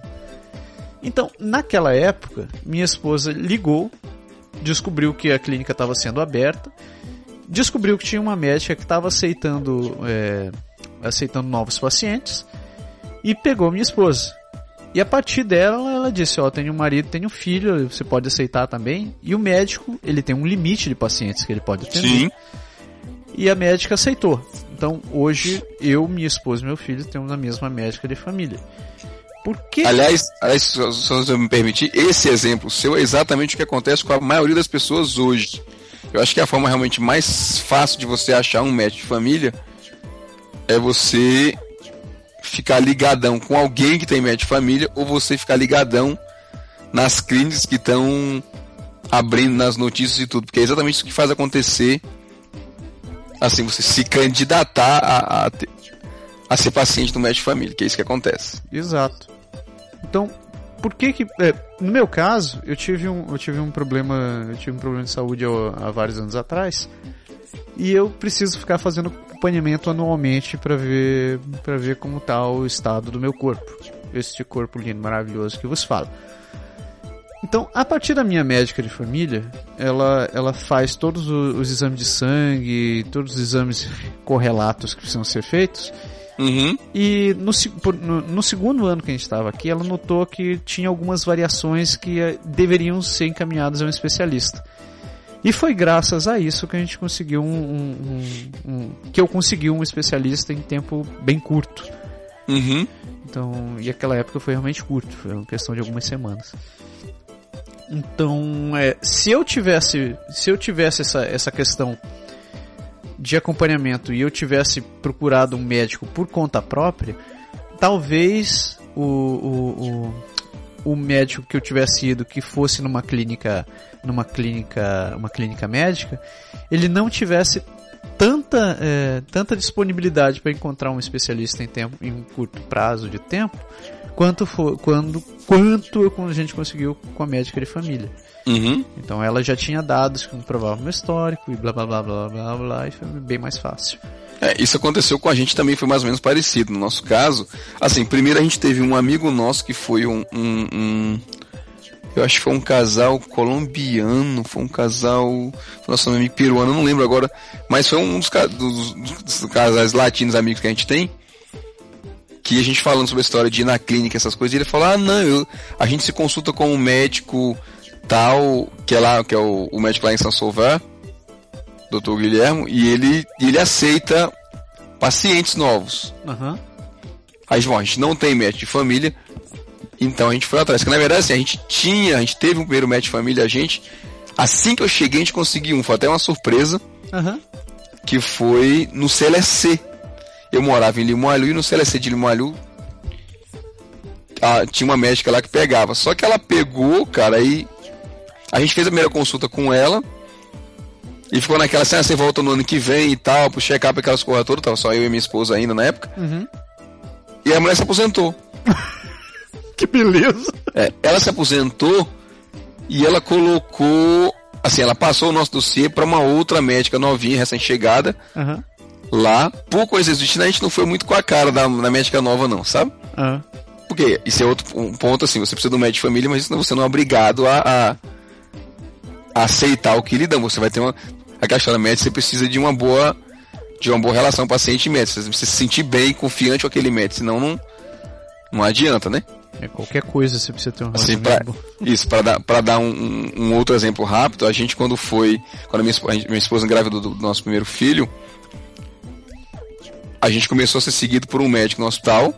C: Então, naquela época, minha esposa ligou, descobriu que a clínica estava sendo aberta, descobriu que tinha uma médica que estava aceitando, é, aceitando novos pacientes e pegou minha esposa. E a partir dela, ela disse: Ó, oh, tenho um marido, tenho um filho, você pode aceitar também. E o médico, ele tem um limite de pacientes que ele pode atender. Sim. E a médica aceitou. Então, hoje, eu, minha esposa e meu filho temos a mesma médica de família. Por que...
B: Aliás, aliás se você me permitir, esse exemplo seu é exatamente o que acontece com a maioria das pessoas hoje. Eu acho que a forma realmente mais fácil de você achar um médico de família é você ficar ligadão com alguém que tem médico de família ou você ficar ligadão nas clínicas que estão abrindo nas notícias e tudo, porque é exatamente isso que faz acontecer assim, você se candidatar a, a, a ser paciente do médico de família, que é isso que acontece.
C: Exato. Então, por que que é, no meu caso eu tive um eu tive um problema eu tive um problema de saúde há, há vários anos atrás e eu preciso ficar fazendo acompanhamento anualmente para ver para ver como está o estado do meu corpo este corpo lindo maravilhoso que vos falo. Então a partir da minha médica de família ela ela faz todos os, os exames de sangue todos os exames correlatos que precisam ser feitos
B: Uhum.
C: E no, no, no, segundo ano que a gente estava aqui, ela notou que tinha algumas variações que eh, deveriam ser encaminhadas a um especialista. E foi graças a isso que a gente conseguiu um, um, um, um que eu consegui um especialista em tempo bem curto.
B: Uhum.
C: Então, e aquela época foi realmente curto, foi uma questão de algumas semanas. Então, é, se eu tivesse, se eu tivesse essa, essa questão de acompanhamento e eu tivesse procurado um médico por conta própria, talvez o, o, o, o médico que eu tivesse ido que fosse numa clínica numa clínica uma clínica médica ele não tivesse tanta é, tanta disponibilidade para encontrar um especialista em tempo em um curto prazo de tempo quanto for, quando quanto a gente conseguiu com a médica de família
B: Uhum.
C: Então ela já tinha dados que comprovavam meu histórico e blá blá blá blá blá blá e foi bem mais fácil.
B: É, isso aconteceu com a gente também, foi mais ou menos parecido. No nosso caso, assim, primeiro a gente teve um amigo nosso que foi um, um, um eu acho que foi um casal colombiano, foi um casal, nosso nome peruano, não lembro agora, mas foi um dos, dos, dos, casais latinos amigos que a gente tem, que a gente falando sobre a história de ir na clínica, essas coisas, e ele falou, ah não, eu, a gente se consulta com um médico tal, que é lá, que é o, o médico lá em São Solvá, Dr. Guilherme, e ele, ele aceita pacientes novos.
C: Uhum.
B: Aí, bom, a gente não tem médico de família, então a gente foi atrás. Que na verdade, assim, a gente tinha, a gente teve um primeiro médico de família, a gente, assim que eu cheguei, a gente conseguiu um, foi até uma surpresa,
C: uhum.
B: que foi no CLC. Eu morava em Limoalho e no CLC de Limoalho tinha uma médica lá que pegava. Só que ela pegou, cara, e a gente fez a primeira consulta com ela. E ficou naquela cena, você volta no ano que vem e tal, pro check-up aquelas coisas todas, tava só eu e minha esposa ainda na época.
C: Uhum.
B: E a mulher se aposentou.
C: que beleza!
B: É, ela se aposentou e ela colocou. Assim, ela passou o nosso dossiê para uma outra médica novinha, recém-chegada.
C: Uhum.
B: Lá, por coisas do destino, a gente não foi muito com a cara da, da médica nova, não, sabe?
C: Uhum.
B: Porque isso é outro um ponto, assim, você precisa de um médico de família, mas você não é obrigado a, a aceitar o que lhe dão. Você vai ter uma. A questão da médica, você precisa de uma boa. De uma boa relação paciente médico. Você precisa se sentir bem, confiante com aquele médico, senão não, não adianta, né?
C: É qualquer coisa você precisa ter um
B: assim, pra, Isso, para dar, pra dar um, um, outro exemplo rápido, a gente quando foi. Quando a minha, a minha esposa engravidou do, do nosso primeiro filho, a gente começou a ser seguido por um médico no hospital.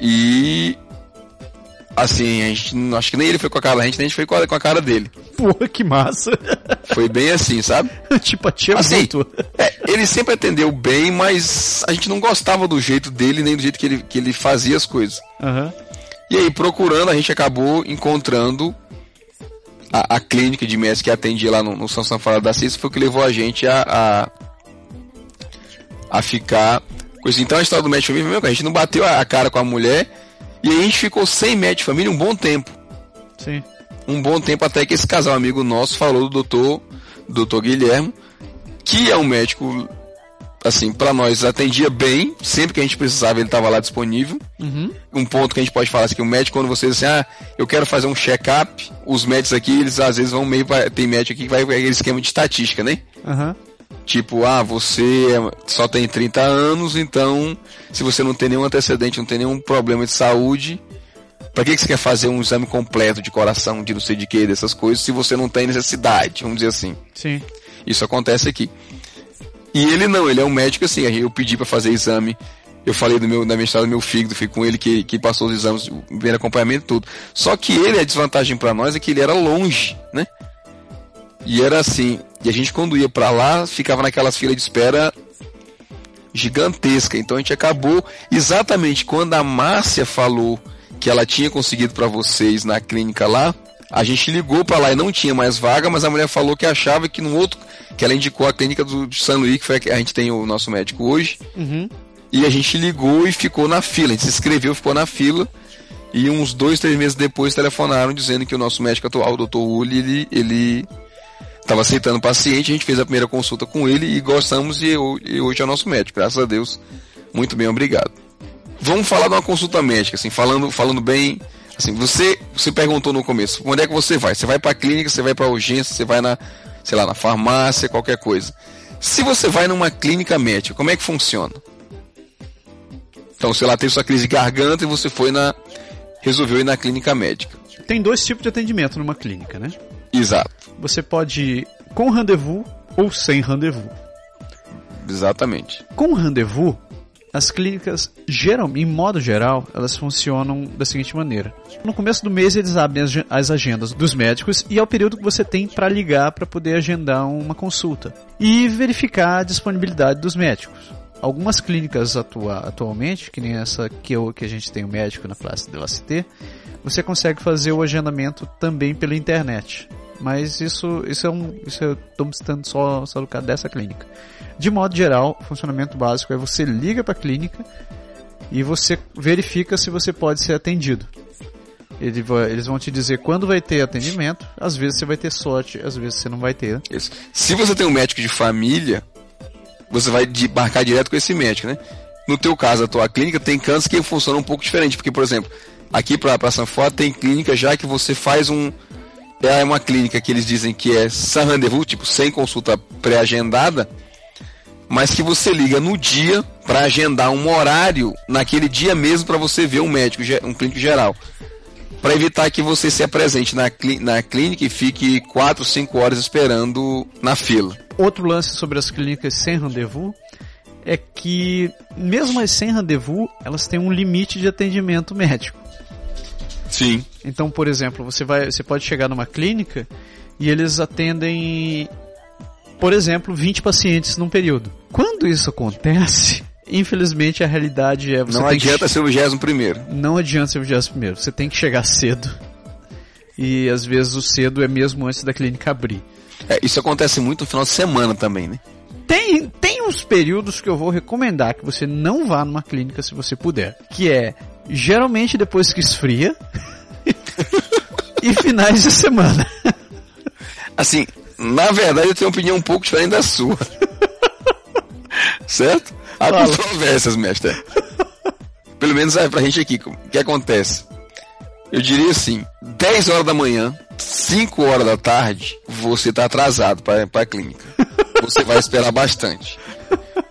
B: E Assim, a gente, acho que nem ele foi com a cara da gente, nem a gente foi com a, com a cara dele.
C: Porra, que massa.
B: Foi bem assim, sabe?
C: tipo, a tia
B: assim, muito. É, ele sempre atendeu bem, mas a gente não gostava do jeito dele, nem do jeito que ele, que ele fazia as coisas.
C: Uhum.
B: E aí, procurando, a gente acabou encontrando a, a clínica de médicos que atendia lá no, no São Sanfara da Cissa, foi o que levou a gente a, a, a ficar... Então a história do médico família, a gente não bateu a cara com a mulher e a gente ficou sem médico de família um bom tempo.
C: Sim.
B: Um bom tempo até que esse casal amigo nosso falou do doutor, doutor Guilherme, que é um médico assim, para nós atendia bem, sempre que a gente precisava ele estava lá disponível.
C: Uhum.
B: Um ponto que a gente pode falar assim, que o médico, quando você diz assim, ah, eu quero fazer um check-up, os médicos aqui, eles às vezes vão meio, pra, tem médico aqui que vai aquele esquema de estatística, né?
C: Aham.
B: Tipo, ah, você só tem 30 anos, então se você não tem nenhum antecedente, não tem nenhum problema de saúde, para que, que você quer fazer um exame completo de coração, de não sei de que, dessas coisas, se você não tem necessidade, vamos dizer assim.
C: Sim.
B: Isso acontece aqui. E ele não, ele é um médico assim, eu pedi para fazer exame, eu falei do meu, da minha história do meu fígado, fui com ele que, que passou os exames, o primeiro acompanhamento tudo. Só que ele, a desvantagem para nós é que ele era longe, né? E era assim, e a gente quando ia para lá, ficava naquelas filas de espera gigantesca. Então a gente acabou exatamente quando a Márcia falou que ela tinha conseguido para vocês na clínica lá, a gente ligou para lá e não tinha mais vaga, mas a mulher falou que achava que no outro, que ela indicou a clínica do São Luís, que foi a que a gente tem o nosso médico hoje.
C: Uhum.
B: E a gente ligou e ficou na fila. A gente se inscreveu, ficou na fila. E uns dois, três meses depois telefonaram dizendo que o nosso médico atual, o Dr. Uli, ele, ele estava aceitando o paciente. A gente fez a primeira consulta com ele e gostamos. E, e hoje é nosso médico, graças a Deus. Muito bem, obrigado. Vamos falar de uma consulta médica, assim, falando, falando bem. Assim, você, você perguntou no começo, onde é que você vai? Você vai para a clínica, você vai para urgência, você vai na, sei lá, na farmácia, qualquer coisa. Se você vai numa clínica médica, como é que funciona? Então, sei lá, teve sua crise de garganta e você foi na. resolveu ir na clínica médica.
C: Tem dois tipos de atendimento numa clínica, né?
B: Exato.
C: Você pode ir com rendezvous ou sem rendezvous.
B: Exatamente.
C: Com rendezvous, as clínicas, geral, em modo geral, elas funcionam da seguinte maneira. No começo do mês eles abrem as, as agendas dos médicos e é o período que você tem para ligar para poder agendar uma consulta e verificar a disponibilidade dos médicos. Algumas clínicas atua, atualmente, que nem essa que, eu, que a gente tem o médico na Praça de la Cité, você consegue fazer o agendamento também pela internet. Mas isso, isso é um. Isso eu estou citando só, só no caso dessa clínica. De modo geral, o funcionamento básico é você liga para a clínica e você verifica se você pode ser atendido. Ele vai- eles vão te dizer quando vai ter atendimento, às vezes você vai ter sorte, às vezes você não vai ter.
B: Isso. Se você tem um médico de família, você vai marcar direto com esse médico, né? No teu caso, a tua clínica tem cantos que funcionam um pouco diferente, porque, por exemplo, aqui para pra Sanford tem clínica já que você faz um é uma clínica que eles dizem que é sans rendezvous, tipo, sem consulta pré-agendada, mas que você liga no dia para agendar um horário naquele dia mesmo para você ver um médico, um clínico geral. Para evitar que você se apresente na, na clínica e fique 4, 5 horas esperando na fila.
C: Outro lance sobre as clínicas sem rendezvous é que, mesmo as sem rendezvous, elas têm um limite de atendimento médico.
B: Sim.
C: Então, por exemplo, você vai, você pode chegar numa clínica e eles atendem, por exemplo, 20 pacientes num período. Quando isso acontece, infelizmente a realidade é você
B: Não
C: tem que
B: adianta ser o 21 primeiro.
C: não adianta ser o vigésimo primeiro. Você tem que chegar cedo. E às vezes o cedo é mesmo antes da clínica abrir.
B: É, isso acontece muito no final de semana também, né?
C: Tem, tem uns períodos que eu vou recomendar que você não vá numa clínica se você puder. Que é geralmente depois que esfria e finais de semana.
B: Assim, na verdade eu tenho uma opinião um pouco diferente da sua. certo? Há
C: Fala.
B: controvérsias, mestre. Pelo menos é pra gente aqui. O que acontece? Eu diria assim, 10 horas da manhã, 5 horas da tarde, você tá atrasado para a clínica. Você vai esperar bastante.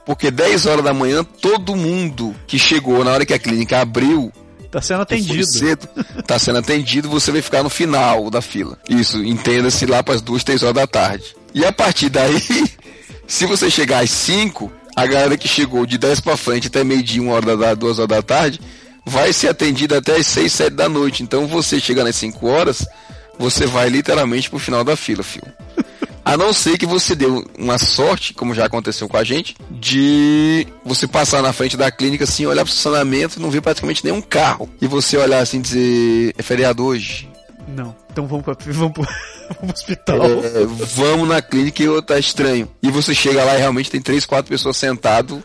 B: Porque 10 horas da manhã, todo mundo que chegou na hora que a clínica abriu,
C: Tá sendo atendido.
B: cedo, tá sendo atendido, você vai ficar no final da fila. Isso, entenda-se lá para as duas, três horas da tarde. E a partir daí, se você chegar às 5, a galera que chegou de 10 para frente até meio-dia, uma hora da duas horas da tarde, vai ser atendida até as 6, 7 da noite. Então você chegando às 5 horas, você vai literalmente pro final da fila, filho. A não ser que você deu uma sorte, como já aconteceu com a gente, de você passar na frente da clínica assim, olhar pro estacionamento e não ver praticamente nenhum carro. E você olhar assim e dizer, é feriado hoje.
C: Não. Então vamos, pra, vamos, pro, vamos hospital.
B: É, vamos na clínica e tá estranho. E você chega lá e realmente tem três, quatro pessoas sentado.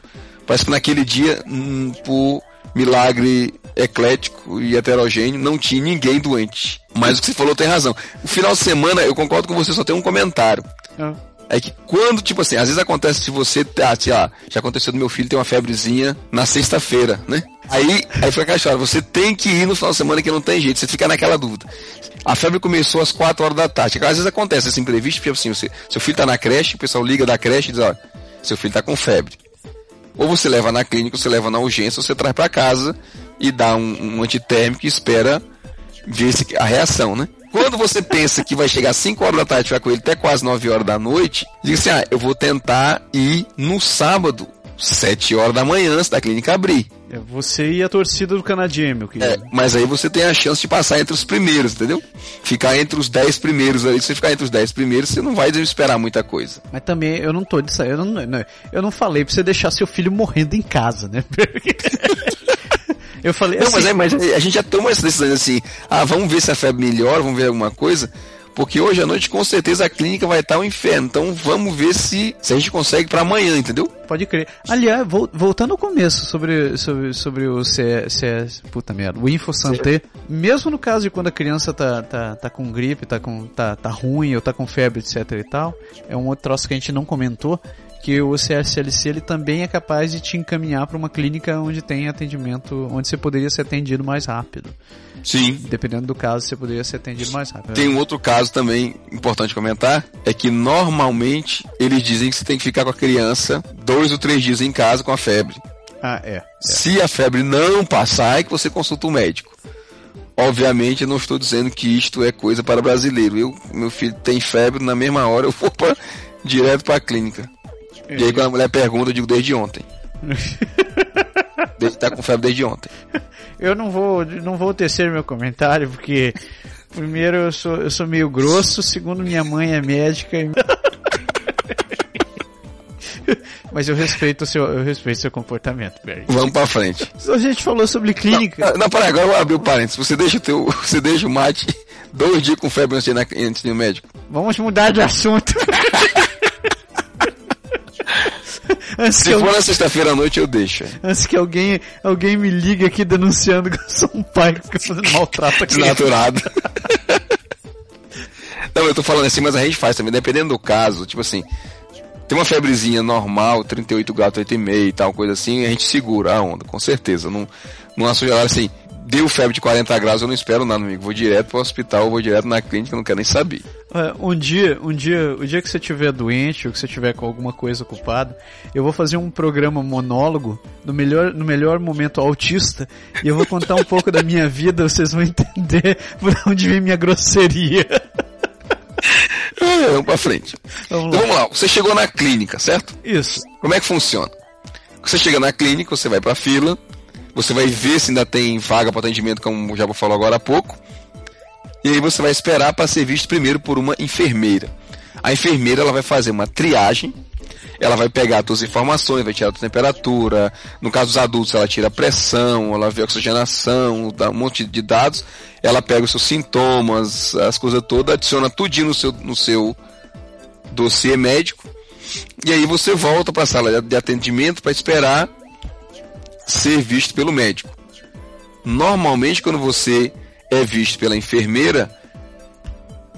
B: Parece que naquele dia, hum, por milagre eclético e heterogêneo, não tinha ninguém doente. Mas o que você falou tem razão. O final de semana, eu concordo com você, só tem um comentário.
C: Ah,
B: é que quando, tipo assim, às vezes acontece se você, ah, sei lá, já aconteceu do meu filho ter uma febrezinha na sexta-feira, né? Aí, aí foi aquela história, você tem que ir no final de semana que não tem jeito, você fica naquela dúvida. A febre começou às 4 horas da tarde. Às vezes acontece esse imprevisto, tipo assim, você, seu filho tá na creche, o pessoal liga da creche e diz, ó, seu filho tá com febre. Ou você leva na clínica, ou você leva na urgência, ou você traz para casa e dá um, um antitérmico e espera ver se, a reação, né? Quando você pensa que vai chegar às 5 horas da tarde e ficar com ele até quase 9 horas da noite, diz assim: ah, eu vou tentar ir no sábado, 7 horas da manhã, antes da clínica abrir.
C: É você e a torcida do Canadien, meu querido.
B: É, mas aí você tem a chance de passar entre os primeiros, entendeu? Ficar entre os 10 primeiros aí. Se você ficar entre os 10 primeiros, você não vai esperar muita coisa.
C: Mas também eu não tô disso aí. Eu não, não, eu não falei pra você deixar seu filho morrendo em casa, né?
B: Eu falei. Não, assim, mas, é, mas a gente já toma essa decisão assim. Ah, vamos ver se a febre melhora, vamos ver alguma coisa. Porque hoje à noite com certeza a clínica vai estar um inferno. Então vamos ver se, se a gente consegue para amanhã, entendeu?
C: Pode crer. Aliás, voltando ao começo sobre, sobre, sobre o CS, puta merda, o InfoSanté, mesmo no caso de quando a criança tá, tá, tá com gripe, tá, com, tá, tá ruim ou tá com febre, etc e tal, é um outro troço que a gente não comentou, que o CSLC ele também é capaz de te encaminhar para uma clínica onde tem atendimento, onde você poderia ser atendido mais rápido.
B: Sim.
C: Dependendo do caso, você poderia ser atendido mais rápido.
B: Tem um outro caso também importante comentar, é que normalmente eles dizem que você tem que ficar com a criança dois ou três dias em casa com a febre.
C: Ah, é. é.
B: Se a febre não passar, é que você consulta o um médico. Obviamente, eu não estou dizendo que isto é coisa para brasileiro. Eu, meu filho tem febre, na mesma hora eu vou pra, direto para a clínica. E aí quando a mulher pergunta, eu digo desde ontem. Ele tá com febre desde ontem.
C: Eu não vou, não vou tecer meu comentário, porque primeiro eu sou, eu sou meio grosso, segundo minha mãe é médica. E... Mas eu respeito o seu, eu respeito seu comportamento, Barry.
B: Vamos pra frente.
C: A gente falou sobre clínica.
B: Não, não para agora eu vou abrir o parênteses. Você deixa o teu, você deixa o mate dois dias com febre antes de ir, antes de ir no médico.
C: Vamos mudar de assunto.
B: Antes Se for na sexta-feira à noite, eu deixo.
C: Antes que alguém, alguém me ligue aqui denunciando que eu sou um pai que fazendo maltrato aqui.
B: Desnaturado. Não, eu tô falando assim, mas a gente faz também, dependendo do caso, tipo assim, tem uma febrezinha normal, 38 graus, 8,5 e tal, coisa assim, a gente segura a onda, com certeza. Não, não assujar assim, deu febre de 40 graus, eu não espero nada, amigo. Vou direto pro hospital, vou direto na clínica, não quero nem saber.
C: Um dia, um dia, o dia que você estiver doente ou que você estiver com alguma coisa ocupada, eu vou fazer um programa monólogo no melhor, no melhor momento autista e eu vou contar um pouco da minha vida, vocês vão entender por onde vem minha grosseria.
B: É, vamos pra frente. Vamos então vamos lá, você chegou na clínica, certo?
C: Isso.
B: Como é que funciona? Você chega na clínica, você vai pra fila, você vai ver se ainda tem vaga para atendimento, como o Jabo falou agora há pouco. E aí você vai esperar para ser visto primeiro por uma enfermeira. A enfermeira ela vai fazer uma triagem, ela vai pegar as tuas informações, vai tirar a temperatura. No caso dos adultos, ela tira a pressão, ela vê a oxigenação, dá um monte de dados. Ela pega os seus sintomas, as coisas todas, adiciona tudinho no seu, no seu dossiê médico. E aí você volta para a sala de atendimento para esperar ser visto pelo médico. Normalmente, quando você é visto pela enfermeira,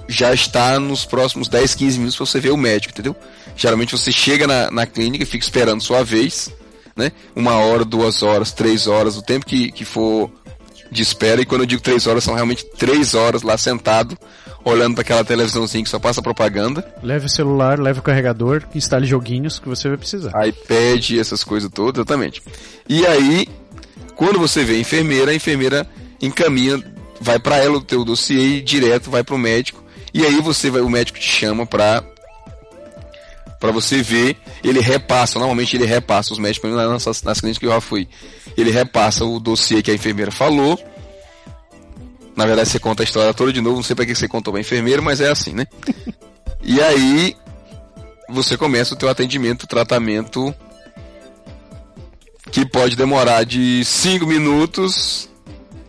B: já está nos próximos 10, 15 minutos para você ver o médico, entendeu? Geralmente você chega na, na clínica fica esperando sua vez, né? Uma hora, duas horas, três horas, o tempo que, que for de espera. E quando eu digo três horas, são realmente três horas lá sentado, olhando para aquela televisãozinha que só passa propaganda.
C: Leve o celular, leve o carregador, instale joguinhos que você vai precisar.
B: iPad, essas coisas todas, exatamente. E aí, quando você vê a enfermeira, a enfermeira encaminha, vai para ela o teu dossiê e direto vai para o médico. E aí você vai, o médico te chama para para você ver, ele repassa, normalmente ele repassa os médicos nas, nas clínicas que eu já fui. Ele repassa o dossiê que a enfermeira falou. Na verdade, você conta a história toda de novo, não sei para que você contou para a enfermeira, mas é assim, né? e aí você começa o teu atendimento, tratamento que pode demorar de 5 minutos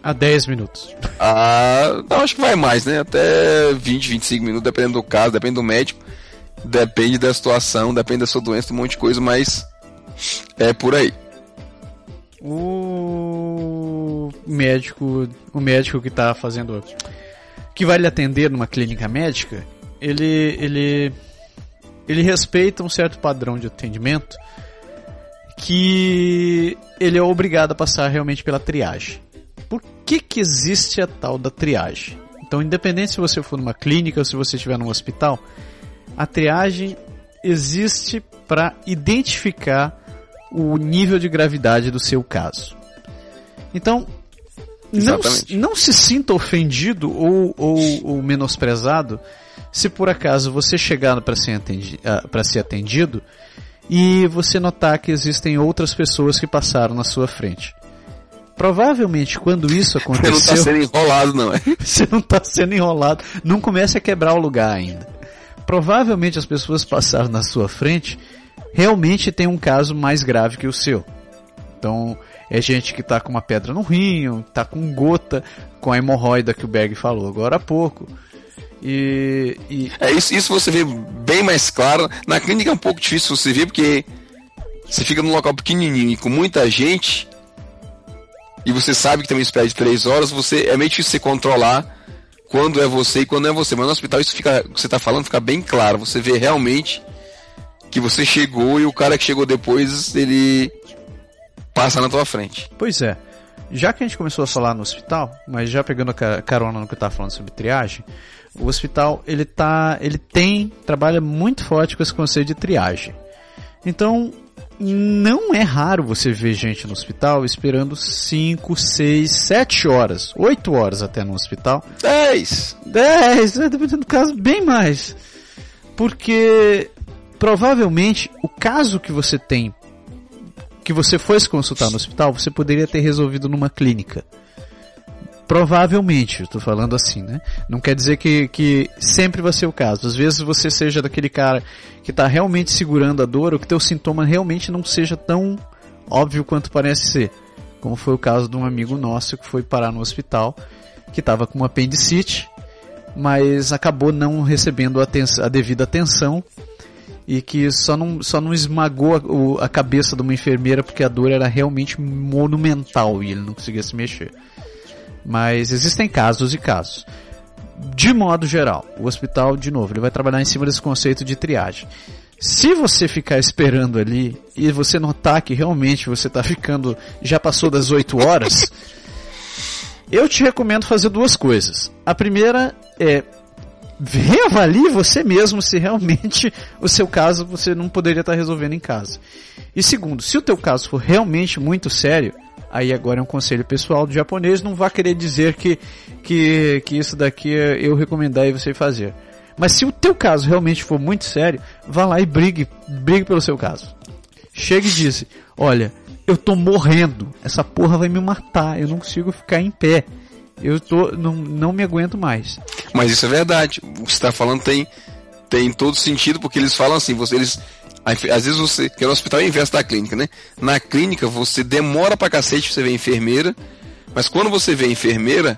C: a 10 minutos.
B: Ah, não, acho que vai mais, né? Até 20, 25 minutos, dependendo do caso, depende do médico. Depende da situação, depende da sua doença, um monte de coisa, mas é por aí.
C: O médico, o médico que está fazendo, que vai lhe atender numa clínica médica, ele, ele, ele respeita um certo padrão de atendimento que ele é obrigado a passar realmente pela triagem. Por que que existe a tal da triagem? Então, independente se você for numa clínica ou se você estiver num hospital, a triagem existe para identificar o nível de gravidade do seu caso. Então, não, não se sinta ofendido ou, ou, ou menosprezado se por acaso você chegar para ser, atendi, uh, ser atendido e você notar que existem outras pessoas que passaram na sua frente. Provavelmente quando isso aconteceu.
B: Você não está sendo enrolado, não é?
C: você não está sendo enrolado. Não comece a quebrar o lugar ainda. Provavelmente as pessoas passaram na sua frente realmente tem um caso mais grave que o seu. Então, é gente que está com uma pedra no rim, está com gota, com a hemorroida que o Berg falou agora há pouco. E, e...
B: É isso, isso você vê bem mais claro. Na clínica é um pouco difícil você ver porque você fica num local pequenininho e com muita gente e você sabe que uma espera de três horas, você é meio difícil você controlar quando é você e quando não é você. Mas no hospital isso fica, que você está falando fica bem claro. Você vê realmente que você chegou e o cara que chegou depois ele passa na tua frente.
C: Pois é. Já que a gente começou a falar no hospital, mas já pegando a carona no que eu estava falando sobre triagem, o hospital ele tá, ele tem, trabalha muito forte com esse conceito de triagem. Então, não é raro você ver gente no hospital esperando 5, 6, 7 horas, 8 horas até no hospital.
B: 10!
C: 10, né? dependendo do caso, bem mais. Porque provavelmente o caso que você tem, que você foi se consultar no hospital, você poderia ter resolvido numa clínica. Provavelmente, estou falando assim, né? Não quer dizer que, que sempre vai ser o caso. Às vezes você seja daquele cara que está realmente segurando a dor ou que teu sintoma realmente não seja tão óbvio quanto parece ser. Como foi o caso de um amigo nosso que foi parar no hospital, que estava com uma apendicite, mas acabou não recebendo a, a devida atenção e que só não, só não esmagou a, a, cabeça de uma enfermeira porque a dor era realmente monumental e ele não conseguia se mexer. Mas existem casos e casos. De modo geral, o hospital, de novo, ele vai trabalhar em cima desse conceito de triagem. Se você ficar esperando ali e você notar que realmente você está ficando, já passou das 8 horas, eu te recomendo fazer duas coisas. A primeira é reavalie você mesmo se realmente o seu caso você não poderia estar resolvendo em casa. E segundo, se o teu caso for realmente muito sério, aí agora é um conselho pessoal do japonês, não vá querer dizer que, que, que isso daqui eu recomendar você fazer. Mas se o teu caso realmente for muito sério, vá lá e brigue, brigue pelo seu caso. Chegue e diz, olha, eu tô morrendo, essa porra vai me matar, eu não consigo ficar em pé. Eu tô, não, não me aguento mais.
B: Mas isso é verdade. O que você está falando tem, tem todo sentido, porque eles falam assim, você, eles às vezes você. Que no hospital é o inverso da clínica, né? Na clínica você demora pra cacete pra você ver a enfermeira, mas quando você vê a enfermeira.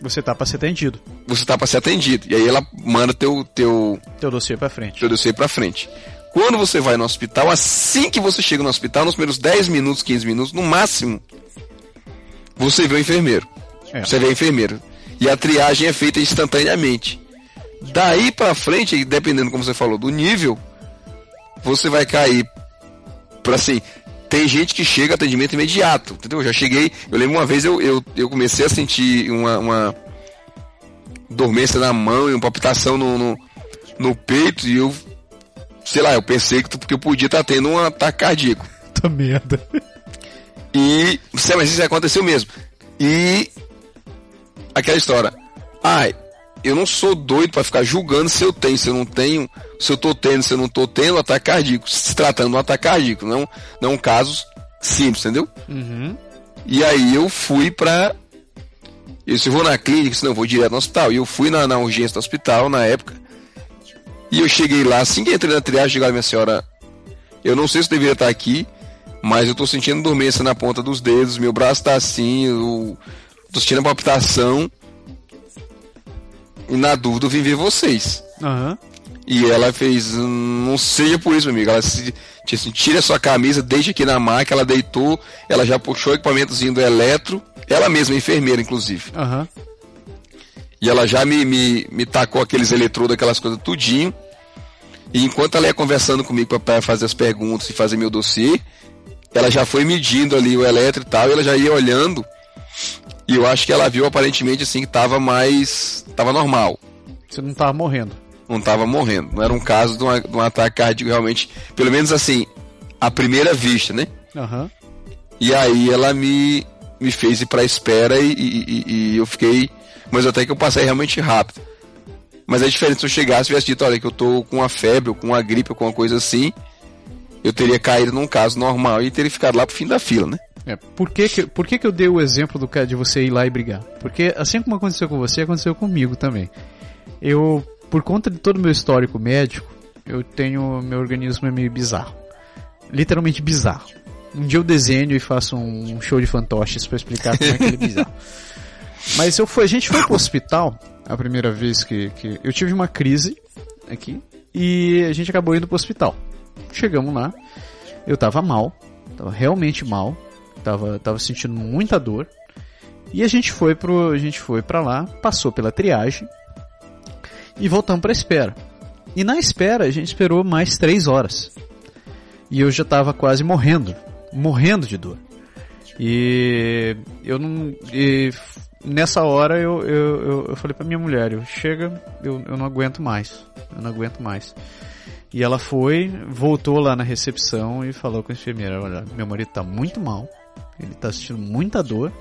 C: Você tá pra ser atendido.
B: Você tá pra ser atendido. E aí ela manda teu. Teu,
C: teu dossiê pra frente.
B: Teu dossiê pra frente. Quando você vai no hospital, assim que você chega no hospital, nos primeiros 10 minutos, 15 minutos, no máximo, você vê o enfermeiro. É. Você vê o enfermeiro. E a triagem é feita instantaneamente. Daí pra frente, dependendo, como você falou, do nível, você vai cair para assim. Tem gente que chega atendimento imediato, entendeu? Eu já cheguei, eu lembro uma vez eu, eu, eu comecei a sentir uma, uma dormência na mão e uma palpitação no, no, no, peito e eu, sei lá, eu pensei que, que eu podia estar tá tendo um ataque cardíaco.
C: Tá merda.
B: E, mas isso aconteceu mesmo. E aquela história. Ai, eu não sou doido para ficar julgando se eu tenho, se eu não tenho, se eu tô tendo, se eu não tô tendo ataque cardíaco. Se tratando de um ataque cardíaco, não, não um caso simples, entendeu?
C: Uhum.
B: E aí eu fui pra. Eu se vou na clínica, se não, vou direto no hospital. E eu fui na, na urgência do hospital na época. E eu cheguei lá, assim que entrei na triagem, chegaram minha senhora. Eu não sei se deveria estar aqui, mas eu tô sentindo dormência na ponta dos dedos, meu braço tá assim, eu tô sentindo a palpitação. E na dúvida eu vim ver vocês.
C: Uhum.
B: E ela fez, não seja por isso, meu amigo. Ela se, assim, tira a sua camisa, deixa aqui na maca, ela deitou, ela já puxou o equipamentozinho do eletro, ela mesma, enfermeira, inclusive.
C: Uhum.
B: E ela já me, me, me tacou aqueles eletrodos, aquelas coisas tudinho. E enquanto ela ia conversando comigo para fazer as perguntas e fazer meu dossiê, ela já foi medindo ali o elétrico e tal, e ela já ia olhando. E eu acho que ela viu aparentemente assim que tava mais. tava normal.
C: Você não tava morrendo.
B: Não tava morrendo. Não era um caso de, uma, de um ataque cardíaco realmente. Pelo menos assim, à primeira vista, né?
C: Aham.
B: E aí ela me, me fez ir pra espera e, e- e- e eu fiquei. Mas até que eu passei realmente rápido. Mas é diferente se eu chegasse e tivesse dito, olha, que eu tô com uma febre, ou com uma gripe, ou com uma coisa assim, eu teria caído num caso normal e teria ficado lá pro fim da fila, né?
C: É, por que que, por que que eu dei o exemplo do cara de você ir lá e brigar? Porque assim como aconteceu com você, aconteceu comigo também. Eu, por conta de todo o meu histórico médico, eu tenho, meu organismo é meio bizarro. Literalmente bizarro. Um dia eu desenho e faço um show de fantoches pra explicar como é que ele é bizarro. Mas eu fui, a gente foi pro hospital a primeira vez que, que eu tive uma crise aqui e a gente acabou indo pro hospital. Chegamos lá, eu tava mal, tava realmente mal, tava, tava sentindo muita dor. E a gente foi pro, a gente foi para lá, passou pela triagem e voltamos para espera. E na espera a gente esperou mais três horas. E eu já tava quase morrendo, morrendo de dor. E eu não, e nessa hora eu, eu, eu, eu falei pra minha mulher, eu chega, eu, eu não aguento mais, eu não aguento mais. E ela foi, voltou lá na recepção e falou com a enfermeira, olha, meu marido tá muito mal, ele tá sentindo muita dor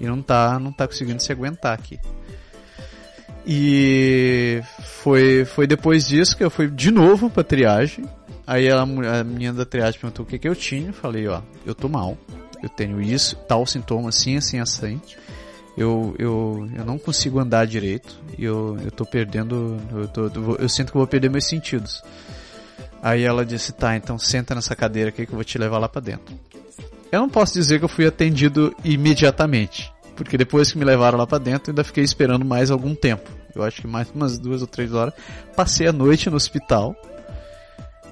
C: e não tá, não tá conseguindo se aguentar aqui. E foi, foi depois disso que eu fui de novo pra triagem. Aí ela, a menina da triagem perguntou o que que eu tinha. Eu falei, ó, eu tô mal. Eu tenho isso, tal sintoma assim, assim, assim. Eu, eu, eu não consigo andar direito. E eu, eu tô perdendo, eu, tô, eu, sinto que eu vou perder meus sentidos. Aí ela disse, tá, então senta nessa cadeira aqui que eu vou te levar lá pra dentro. Eu não posso dizer que eu fui atendido imediatamente, porque depois que me levaram lá pra dentro, ainda fiquei esperando mais algum tempo. Eu acho que mais umas duas ou três horas. Passei a noite no hospital.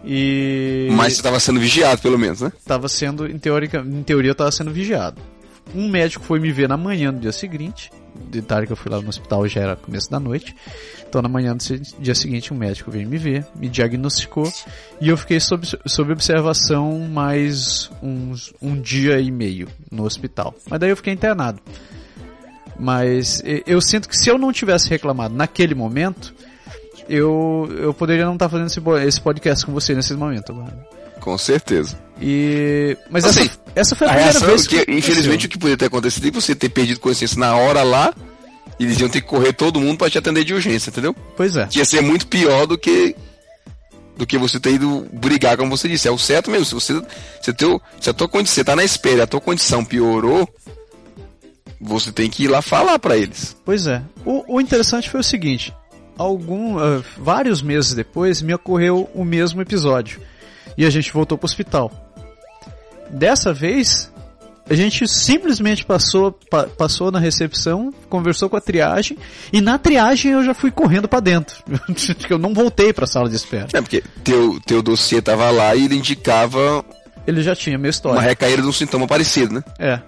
C: E
B: Mas você tava sendo vigiado, pelo menos, né?
C: estava sendo, em, teórica, em teoria, eu estava sendo vigiado. Um médico foi me ver na manhã do dia seguinte. Detalhe que eu fui lá no hospital já era começo da noite. Então na manhã do dia seguinte um médico veio me ver, me diagnosticou e eu fiquei sob, sob observação mais uns, um dia e meio no hospital. Mas daí eu fiquei internado. Mas eu sinto que se eu não tivesse reclamado naquele momento, eu, eu poderia não estar fazendo esse, esse podcast com você nesse momento agora.
B: Com certeza.
C: E. Mas
B: Assim,
C: essa, essa foi a,
B: A
C: primeira
B: reação,
C: vez
B: que,
C: aconteceu.
B: infelizmente, o que poderia ter acontecido é você ter perdido consciência na hora lá, e eles iam ter que correr todo mundo pra te atender de urgência, entendeu?
C: Pois é.
B: Que ia ser muito pior do que do que você ter ido brigar, como você disse. É o certo mesmo. Se você, se, teu, se a tua condição, você tá na espera, e a tua condição piorou, você tem que ir lá falar pra eles.
C: Pois é. O, o interessante foi o seguinte: algum, ah, vários meses depois me ocorreu o mesmo episódio. E a gente voltou pro hospital. Dessa vez, a gente simplesmente passou, pa- passou na recepção, conversou com a triagem, e na triagem eu já fui correndo pra dentro. eu não voltei pra sala de espera.
B: É, porque teu, teu dossiê tava lá e ele indicava
C: Ele já tinha minha
B: uma
C: história.
B: recaída de um sintoma parecido, né?
C: É.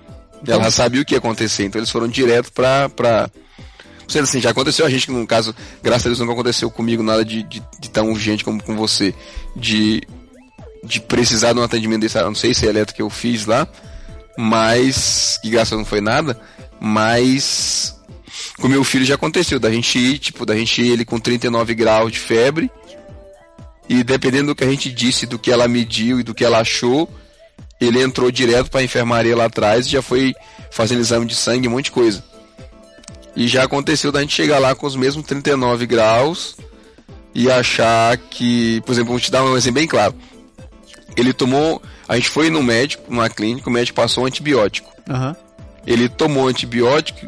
B: E ela sabia o que ia acontecer, então eles foram direto pra. pra... Ou seja, assim, já aconteceu a gente que no caso, graças a Deus nunca aconteceu comigo nada de, de, de tão urgente como com você, de, de precisar de um atendimento desse, não sei se é elétrico que eu fiz lá, mas, que graças não foi nada, mas com meu filho já aconteceu, da gente ir, tipo, da gente ir ele com 39 graus de febre, e dependendo do que a gente disse, do que ela mediu e do que ela achou, ele entrou direto para a enfermaria lá atrás e já foi fazendo exame de sangue, um monte de coisa. E já aconteceu da gente chegar lá com os mesmos 39 graus e achar que, por exemplo, vou te dar um exemplo bem claro. Ele tomou, a gente foi no médico, numa clínica, o médico passou um antibiótico.
C: Aham.
B: Ele tomou antibiótico,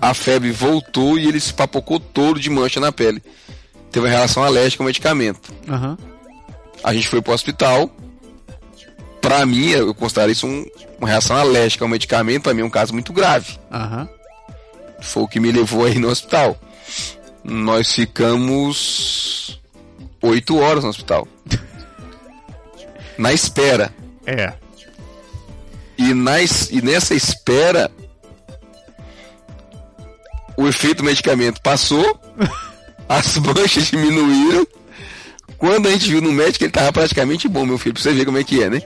B: a febre voltou e ele se papocou todo de mancha na pele. Teve uma relação alérgica ao medicamento.
C: Aham.
B: A gente foi pro hospital. Pra mim, eu considero isso um- uma reação alérgica ao medicamento, pra mim é um caso muito grave.
C: Aham.
B: Foi o que me levou aí no hospital. Nós ficamos oito horas no hospital. Na espera.
C: É.
B: E, na, es- e nessa espera, o efeito do medicamento passou, as manchas diminuíram, Quando a gente viu no médico, ele tava praticamente bom, meu filho, pra você ver como é que é, né?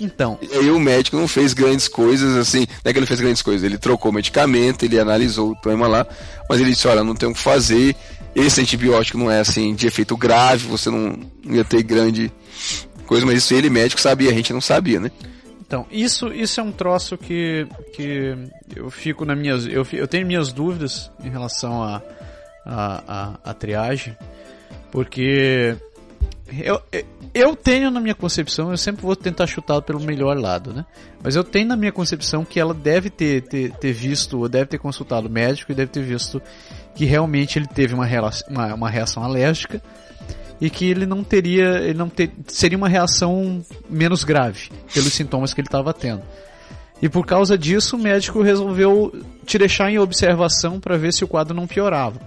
C: Então.
B: E aí o médico não fez grandes coisas, assim, não é que ele fez grandes coisas, ele trocou o medicamento, ele analisou o problema lá, mas ele disse, olha, não tem o que fazer, esse antibiótico não é assim de efeito grave, você não ia ter grande coisa, mas isso ele médico sabia, a gente não sabia, né?
C: Então, isso, isso é um troço que, que eu fico na minhas. Eu, eu tenho minhas dúvidas em relação à a, a, a, triagem, porque eu, eu tenho na minha concepção, eu sempre vou tentar chutar pelo melhor lado, né? Mas eu tenho na minha concepção que ela deve ter, ter, ter visto, ou deve ter consultado o médico e deve ter visto que realmente ele teve uma, uma, uma reação alérgica e que ele não teria, ele não ter, seria uma reação menos grave pelos sintomas que ele estava tendo. E por causa disso, o médico resolveu te deixar em observação para ver se o quadro não piorava.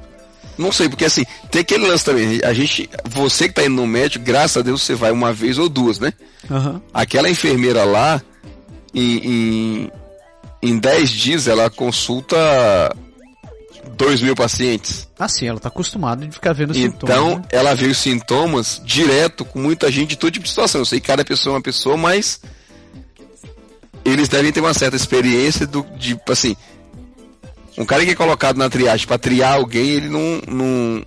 B: Não sei, porque assim, tem aquele lance também. A gente, você que tá indo no médico, graças a Deus você vai uma vez ou duas, né?
C: Uhum.
B: Aquela enfermeira lá, em, em, em 10 dias, ela consulta 2 mil pacientes.
C: Ah, sim, ela está acostumada de ficar vendo
B: então,
C: sintomas.
B: Então, né? ela vê os sintomas direto com muita gente de todo tipo de situação. Eu sei que cada pessoa é uma pessoa, mas eles devem ter uma certa experiência do, de, assim, um cara que é colocado na triagem para triar alguém, ele não, não,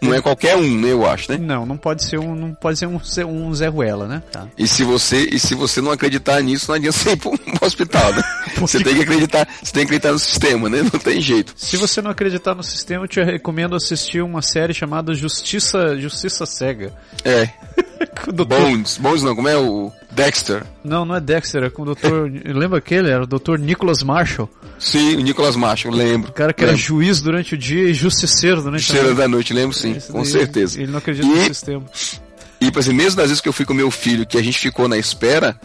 B: não é qualquer um, né, eu acho, né?
C: Não, não pode ser um, não pode ser um, um Zé Ruela, né?
B: Tá. E se você, e se você não acreditar nisso, não adianta você ir para um hospital, né? você tem que acreditar, você tem que acreditar no sistema, né? Não tem jeito.
C: Se você não acreditar no sistema, eu te recomendo assistir uma série chamada Justiça, Justiça Cega.
B: É. Bones, Bones não, como é o Dexter?
C: Não, não é Dexter, é com o doutor, lembra aquele? Era o doutor Nicholas Marshall.
B: Sim, o Nicholas Marshall, lembro.
C: O cara que
B: lembro.
C: era juiz durante o dia e justiceiro durante
B: Justiceiro da noite, lembro sim, Esse com certeza.
C: Ele não acredita e, no sistema.
B: E, por exemplo, mesmo das vezes que eu fui com meu filho, que a gente ficou na espera,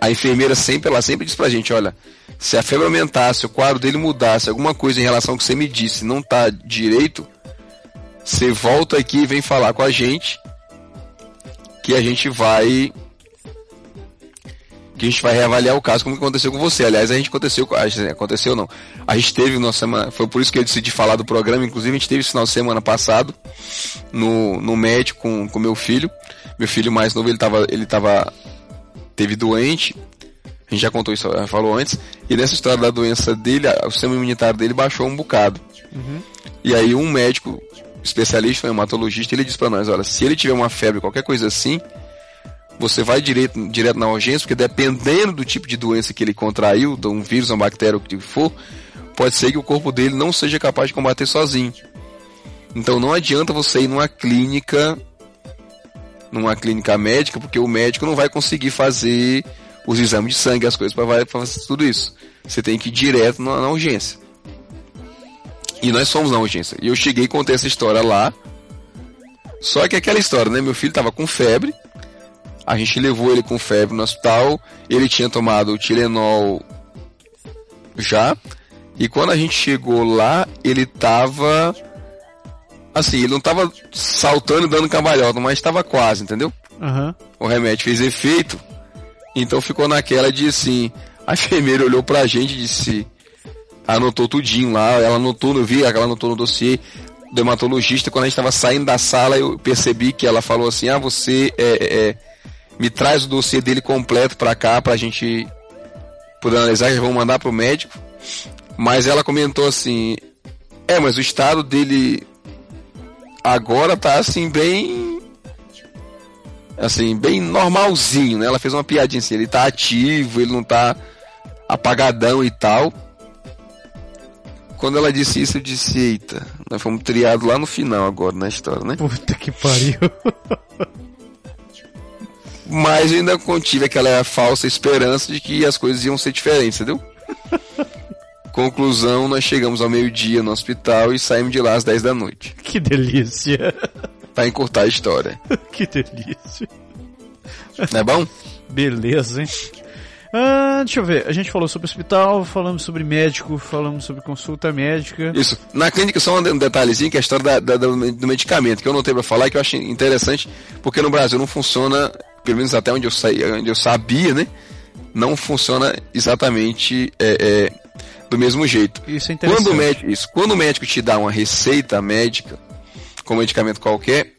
B: a enfermeira sempre, ela sempre diz pra gente, olha, se a febre aumentasse, o quadro dele mudasse, alguma coisa em relação ao que você me disse não tá direito, você volta aqui e vem falar com a gente, que a gente vai que a gente vai reavaliar o caso como aconteceu com você. Aliás, a gente aconteceu, a gente, aconteceu não. A gente teve nossa semana, foi por isso que eu decidi falar do programa, inclusive a gente teve esse final de semana passado no, no médico com, com meu filho. Meu filho mais novo, ele tava, ele tava teve doente. A gente já contou isso, já falou antes. E nessa história da doença dele, o sistema imunitário dele baixou um bocado.
C: Uhum.
B: E aí um médico especialista, um hematologista, ele disse para nós, olha, se ele tiver uma febre, qualquer coisa assim, você vai direto, direto na urgência, porque dependendo do tipo de doença que ele contraiu, de um vírus, uma bactéria, o que for, pode ser que o corpo dele não seja capaz de combater sozinho. Então não adianta você ir numa clínica, numa clínica médica, porque o médico não vai conseguir fazer os exames de sangue, as coisas para fazer tudo isso. Você tem que ir direto na, na urgência. E nós fomos na urgência. E eu cheguei e contei essa história lá. Só que aquela história, né? Meu filho tava com febre. A gente levou ele com febre no hospital. Ele tinha tomado o Tilenol já. E quando a gente chegou lá, ele tava. Assim, ele não tava saltando e dando cambalhota, mas estava quase, entendeu?
C: Uhum.
B: O remédio fez efeito. Então ficou naquela de assim. A enfermeira olhou pra gente e disse: anotou tudinho lá, ela anotou, eu vi, ela anotou no dossiê do dermatologista, quando a gente estava saindo da sala, eu percebi que ela falou assim, ah, você é, é, me traz o dossiê dele completo para cá, pra gente poder analisar, já vamos mandar pro médico. Mas ela comentou assim, é, mas o estado dele agora tá assim, bem assim, bem normalzinho, né? Ela fez uma piadinha assim, ele tá ativo, ele não tá apagadão e tal. Quando ela disse isso, eu disse, eita, nós fomos triados lá no final agora na história, né?
C: Puta que pariu.
B: Mas eu ainda contive aquela falsa esperança de que as coisas iam ser diferentes, entendeu? Conclusão, nós chegamos ao meio-dia no hospital e saímos de lá às 10 da noite.
C: Que delícia.
B: Pra encurtar a história.
C: que delícia.
B: Não é bom?
C: Beleza, hein? Ah, deixa eu ver, a gente falou sobre hospital, falamos sobre médico, falamos sobre consulta médica.
B: Isso. Na clínica, só um detalhezinho, que é a história da, da, do medicamento, que eu não tenho pra falar, que eu acho interessante, porque no Brasil não funciona, pelo menos até onde eu, saí, onde eu sabia, né? Não funciona exatamente é, é, do mesmo jeito.
C: Isso é interessante.
B: Quando o, médico, isso, quando o médico te dá uma receita médica, como medicamento qualquer,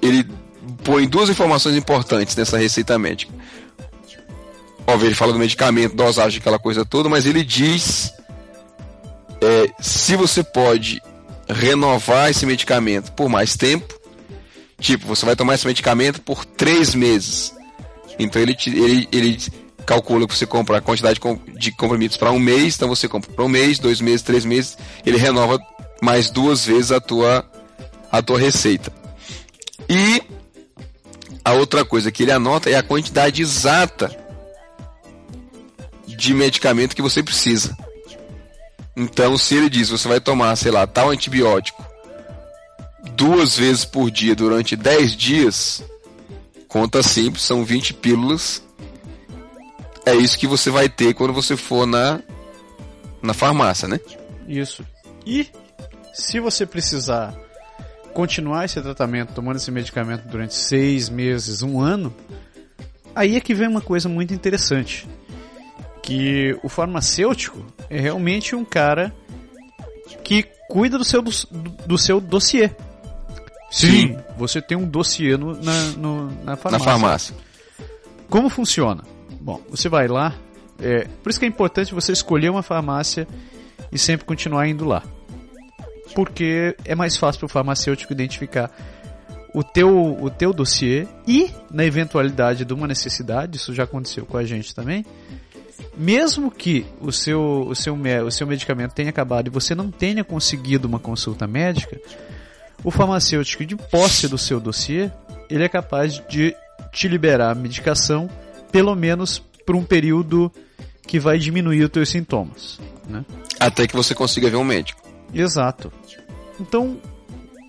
B: ele põe duas informações importantes nessa receita médica. Óbvio, ele fala do medicamento, dosagem, aquela coisa toda, mas ele diz é, se você pode renovar esse medicamento por mais tempo. Tipo, você vai tomar esse medicamento por três meses. Então ele, ele, ele calcula que você compra a quantidade de comprimidos para um mês, então você compra para um mês, dois meses, três meses, ele renova mais duas vezes a tua, a tua receita. E a outra coisa que ele anota é a quantidade exata de medicamento que você precisa. Então, se ele diz você vai tomar, sei lá, tal antibiótico duas vezes por dia durante 10 dias, conta simples, são 20 pílulas. É isso que você vai ter quando você for na, na farmácia, né?
C: Isso. E se você precisar continuar esse tratamento, tomando esse medicamento durante seis meses, um ano, aí é que vem uma coisa muito interessante. Que o farmacêutico é realmente um cara que cuida do seu, do, do seu dossiê. Sim, Sim, você tem um dossiê no, na, no, na farmácia.
B: Na farmácia.
C: Como funciona? Bom, você vai lá, é, por isso que é importante você escolher uma farmácia e sempre continuar indo lá porque é mais fácil para o farmacêutico identificar o teu, o teu dossiê e, na eventualidade de uma necessidade, isso já aconteceu com a gente também, mesmo que o seu, o seu, o seu medicamento tenha acabado e você não tenha conseguido uma consulta médica, o farmacêutico, de posse do seu dossiê, ele é capaz de te liberar a medicação, pelo menos por um período que vai diminuir os teus sintomas. Né?
B: Até que você consiga ver um médico.
C: Exato. Então,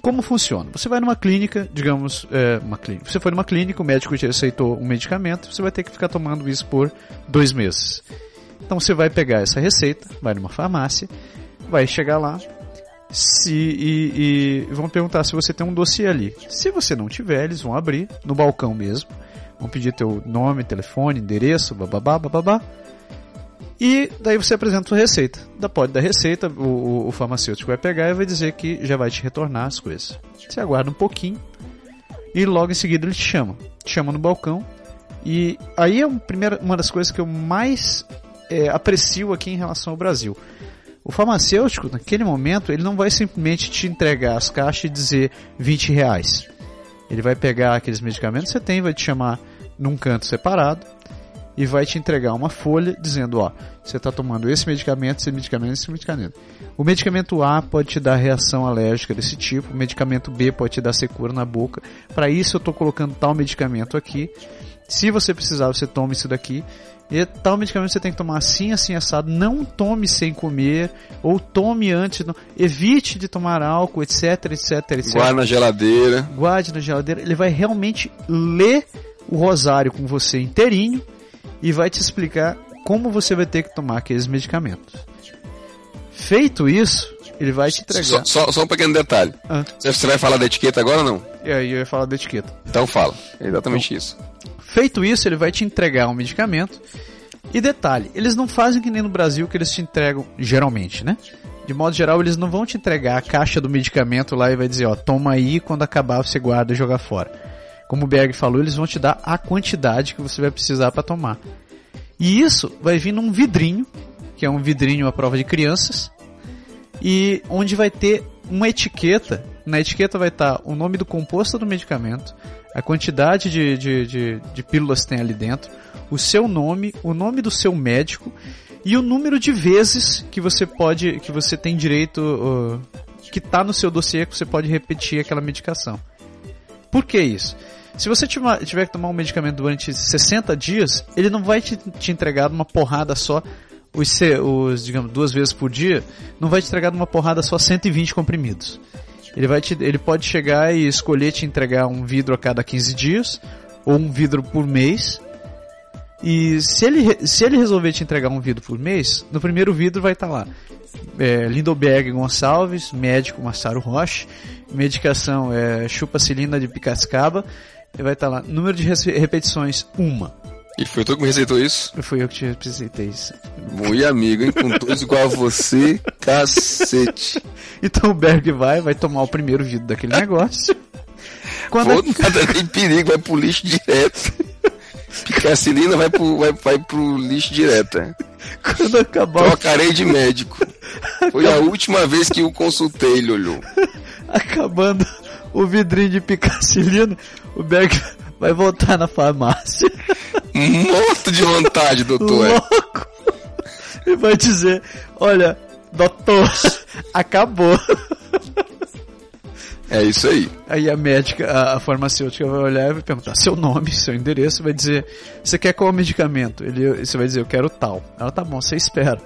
C: como funciona? Você vai numa clínica, digamos, é, uma clínica. Você foi numa clínica, o médico te aceitou um medicamento, você vai ter que ficar tomando isso por dois meses. Então você vai pegar essa receita, vai numa farmácia, vai chegar lá se, e, e vão perguntar se você tem um dossiê ali. Se você não tiver, eles vão abrir no balcão mesmo, vão pedir teu nome, telefone, endereço, bababá, bababá. E daí você apresenta sua receita. Da pode da receita, o, o, farmacêutico vai pegar e vai dizer que já vai te retornar as coisas. Você aguarda um pouquinho e logo em seguida ele te chama. Te chama no balcão. E aí é um primeiro, uma das coisas que eu mais é, aprecio aqui em relação ao Brasil. O farmacêutico, naquele momento, ele não vai simplesmente te entregar as caixas e dizer 20 reais. Ele vai pegar aqueles medicamentos que você tem, vai te chamar num canto separado e vai te entregar uma folha dizendo, ó, você está tomando esse medicamento, esse medicamento, esse medicamento. O medicamento A pode te dar reação alérgica desse tipo, o medicamento B pode te dar secura na boca. Para isso eu estou colocando tal medicamento aqui. Se você precisar, você toma isso daqui. E tal medicamento você tem que tomar assim, assim, assado. Não tome sem comer, ou tome antes. Não. Evite de tomar álcool, etc, etc, etc.
B: Guarde na geladeira.
C: Guarde na geladeira. Ele vai realmente ler o rosário com você inteirinho e vai te explicar como você vai ter que tomar aqueles medicamentos. Feito isso, ele vai te entregar.
B: Só, só, só um pequeno detalhe. Ah. Você vai falar da etiqueta agora ou não?
C: E aí eu ia falar da etiqueta.
B: Então fala. É exatamente então, isso.
C: Feito isso, ele vai te entregar um medicamento. E detalhe, eles não fazem que nem no Brasil que eles te entregam geralmente, né? De modo geral, eles não vão te entregar a caixa do medicamento lá e vai dizer, ó, toma aí, quando acabar você guarda e joga fora. Como o Berg falou, eles vão te dar a quantidade que você vai precisar para tomar. E isso vai vir num vidrinho, que é um vidrinho à prova de crianças, e onde vai ter uma etiqueta. Na etiqueta vai estar o nome do composto do medicamento, a quantidade de, de, de, de pílulas que tem ali dentro, o seu nome, o nome do seu médico e o número de vezes que você pode, que você tem direito, uh, que está no seu dossiê que você pode repetir aquela medicação. Por que isso? Se você tiver que tomar um medicamento durante 60 dias, ele não vai te, te entregar uma porrada só, os, os, digamos, duas vezes por dia, não vai te entregar uma porrada só 120 comprimidos. Ele, vai te, ele pode chegar e escolher te entregar um vidro a cada 15 dias, ou um vidro por mês. E se ele, se ele resolver te entregar um vidro por mês, no primeiro vidro vai estar tá lá é, Lindoberg Gonçalves, médico Massaro Rocha, medicação é chupacilina de picascaba, vai estar lá, número de repetições, uma.
B: E foi tu que me receitou isso?
C: Fui eu que te receitei isso.
B: E amigo, hein? Com todos igual a você, cacete.
C: Então o Berg vai, vai tomar o primeiro vidro daquele negócio.
B: Quando Vou nada tem perigo, vai pro lixo direto. Picacilina vai pro, vai, vai pro lixo direto. É.
C: Quando acabar
B: Trocarei de médico. Foi a última vez que o consultei, ele olhou.
C: Acabando o vidrinho de picacilina, o Berg vai voltar na farmácia.
B: Morto de vontade, doutor.
C: Louco. E vai dizer, olha, doutor, acabou.
B: É isso aí.
C: Aí a médica, a, farmacêutica vai olhar e vai perguntar seu nome, seu endereço, vai dizer, você quer qual medicamento? Ele, você vai dizer, eu quero tal. Ela, tá bom, você espera.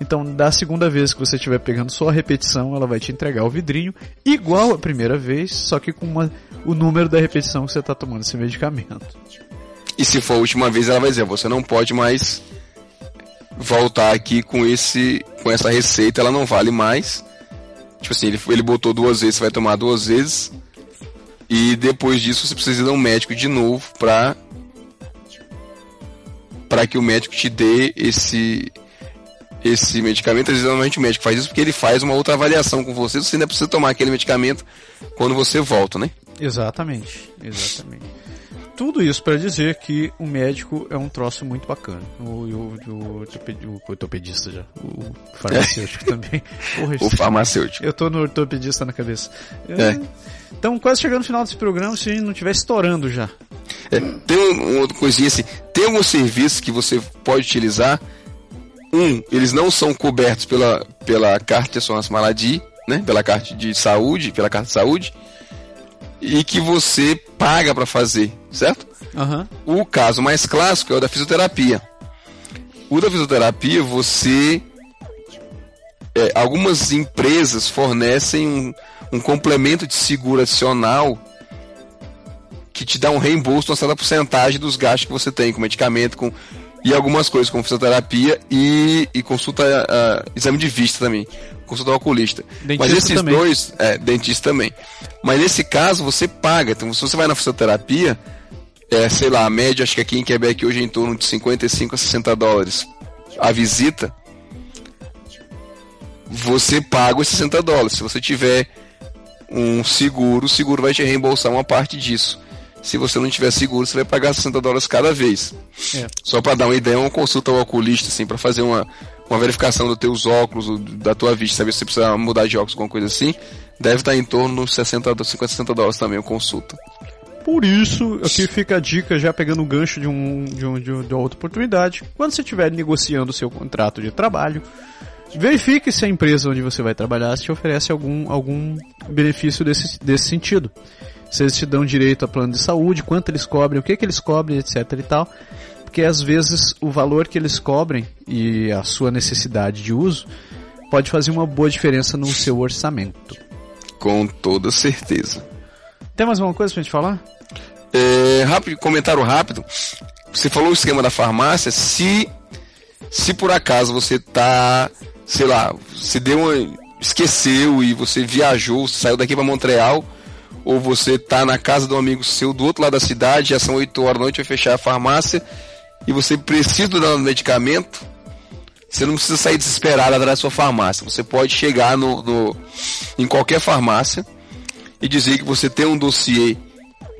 C: Então, da segunda vez que você estiver pegando só a repetição, ela vai te entregar o vidrinho, igual a primeira vez, só que com uma, o número da repetição que você está tomando esse medicamento.
B: E se for a última vez, ela vai dizer, você não pode mais voltar aqui com esse com essa receita, ela não vale mais. Tipo assim, ele, ele botou duas vezes, você vai tomar duas vezes. E depois disso você precisa ir a um médico de novo pra para que o médico te dê esse esse medicamento, normalmente o médico faz isso porque ele faz uma outra avaliação com você, você ainda precisa tomar aquele medicamento quando você volta, né?
C: Exatamente, exatamente tudo isso para dizer que o médico é um troço muito bacana. O, o, o, o ortopedista já. O farmacêutico também.
B: Porra, o farmacêutico.
C: Eu tô no ortopedista na cabeça. É. Então, quase chegando no final desse programa, se a gente não estiver estourando já.
B: É, tem uma outra coisinha assim. Tem alguns serviços que você pode utilizar. Um, eles não são cobertos pela, pela carta de assurance maladie, né? Pela carta de saúde, pela carta de saúde e que você paga para fazer, certo?
C: Uhum.
B: O caso mais clássico é o da fisioterapia. O da fisioterapia, você. É, algumas empresas fornecem um, um complemento de seguro adicional que te dá um reembolso de uma certa porcentagem dos gastos que você tem com medicamento, com e algumas coisas como fisioterapia e, e consulta uh, exame de vista também consultar o oculista. Dentista Mas esses também. dois, é, dentista também. Mas nesse caso você paga. Então se você vai na fisioterapia, é, sei lá, a média acho que aqui em Quebec hoje é em torno de 55 a 60 dólares a visita. Você paga os 60 dólares. Se você tiver um seguro, o seguro vai te reembolsar uma parte disso. Se você não tiver seguro, você vai pagar 60 dólares cada vez. É. Só para dar uma ideia, uma consulta ao oculista, assim, para fazer uma, uma verificação dos teus óculos, da tua vista, saber se você precisa mudar de óculos, alguma coisa assim, deve estar em torno de 60, 50, 60 dólares também, a consulta.
C: Por isso, aqui fica a dica, já pegando o gancho de, um, de, um, de, uma outra oportunidade. Quando você estiver negociando o seu contrato de trabalho, verifique se a empresa onde você vai trabalhar te oferece algum, algum benefício desse, desse sentido. Se eles te dão direito a plano de saúde, quanto eles cobrem, o que, que eles cobrem, etc e tal porque às vezes o valor que eles cobrem e a sua necessidade de uso pode fazer uma boa diferença no seu orçamento.
B: Com toda certeza.
C: Tem mais alguma coisa pra gente falar?
B: É, rápido, comentário rápido. Você falou o esquema da farmácia. Se, se por acaso você tá, sei lá, se deu uma, esqueceu e você viajou, saiu daqui para Montreal, ou você tá na casa de um amigo seu do outro lado da cidade, já são 8 horas da noite, vai fechar a farmácia, e você precisa do medicamento, você não precisa sair desesperado atrás da sua farmácia. Você pode chegar no, no, em qualquer farmácia e dizer que você tem um dossiê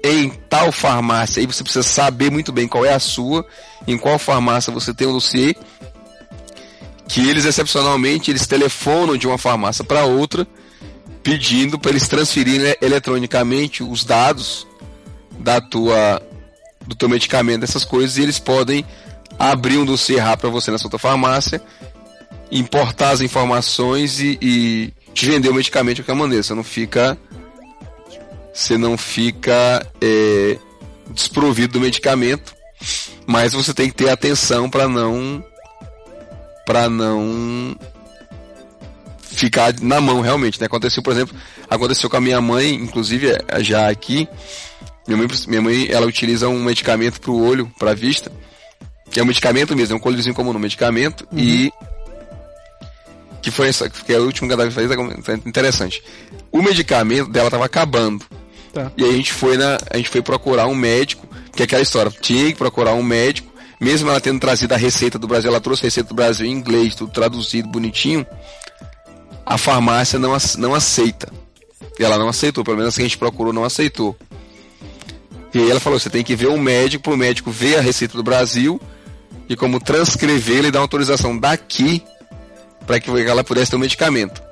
B: em tal farmácia. E você precisa saber muito bem qual é a sua, em qual farmácia você tem um dossiê. Que eles excepcionalmente eles telefonam de uma farmácia para outra, pedindo para eles transferirem eletronicamente os dados da tua do teu medicamento, dessas coisas, e eles podem abrir um dossiê rápido para você na sua farmácia, importar as informações e, e, te vender o medicamento de qualquer maneira. Você não fica. Você não fica é, desprovido do medicamento, mas você tem que ter atenção para não. para não ficar na mão realmente, né? Aconteceu, por exemplo, aconteceu com a minha mãe, inclusive já aqui, minha mãe, minha mãe ela utiliza um medicamento para o olho, para a vista, que é um medicamento mesmo, é um colíriozinho comum no medicamento uhum. e que foi essa, que é o último que ela fez, é interessante. O medicamento dela estava acabando. Tá. E aí a gente foi na, a gente foi procurar um médico, que é aquela história, tinha que procurar um médico mesmo ela tendo trazido a receita do Brasil, ela trouxe a receita do Brasil em inglês, tudo traduzido bonitinho, a farmácia não, não aceita. E ela não aceitou, pelo menos que a gente procurou não aceitou. E aí ela falou, você tem que ver um médico, para o médico ver a receita do Brasil e como transcrever e dar uma autorização daqui para que ela pudesse ter o um medicamento.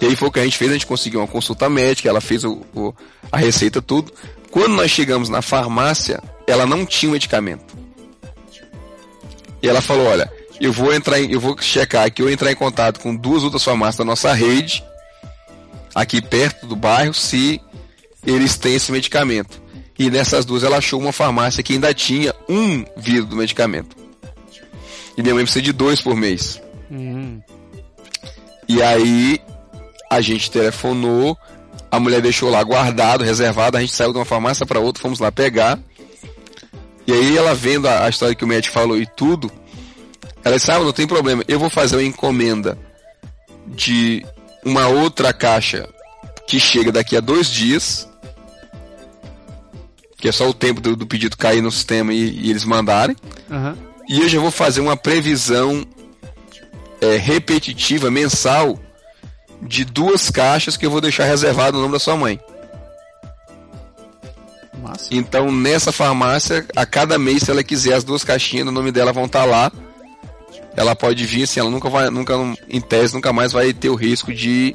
B: E aí foi o que a gente fez, a gente conseguiu uma consulta médica, ela fez o, o, a receita, tudo. Quando nós chegamos na farmácia, ela não tinha o medicamento. E ela falou, olha, eu vou entrar em, eu vou checar aqui, eu vou entrar em contato com duas outras farmácias da nossa rede, aqui perto do bairro, se eles têm esse medicamento. E nessas duas ela achou uma farmácia que ainda tinha um vidro do medicamento. E minha mãe precisa de dois por mês. Uhum. E aí a gente telefonou, a mulher deixou lá guardado, reservado, a gente saiu de uma farmácia para outra, fomos lá pegar. E aí ela vendo a, a, história que o médico falou e tudo, ela disse, ah, não tem problema, eu vou fazer uma encomenda de uma outra caixa que chega daqui a dois dias que é só o tempo do, do pedido cair no sistema e, e eles mandarem. Uhum. E eu já vou fazer uma previsão é, repetitiva, mensal, de duas caixas que eu vou deixar reservado no nome da sua mãe. Massa. Então, nessa farmácia, a cada mês, se ela quiser, as duas caixinhas no nome dela vão estar lá. Ela pode vir, assim, ela nunca vai, nunca, em tese, nunca mais vai ter o risco de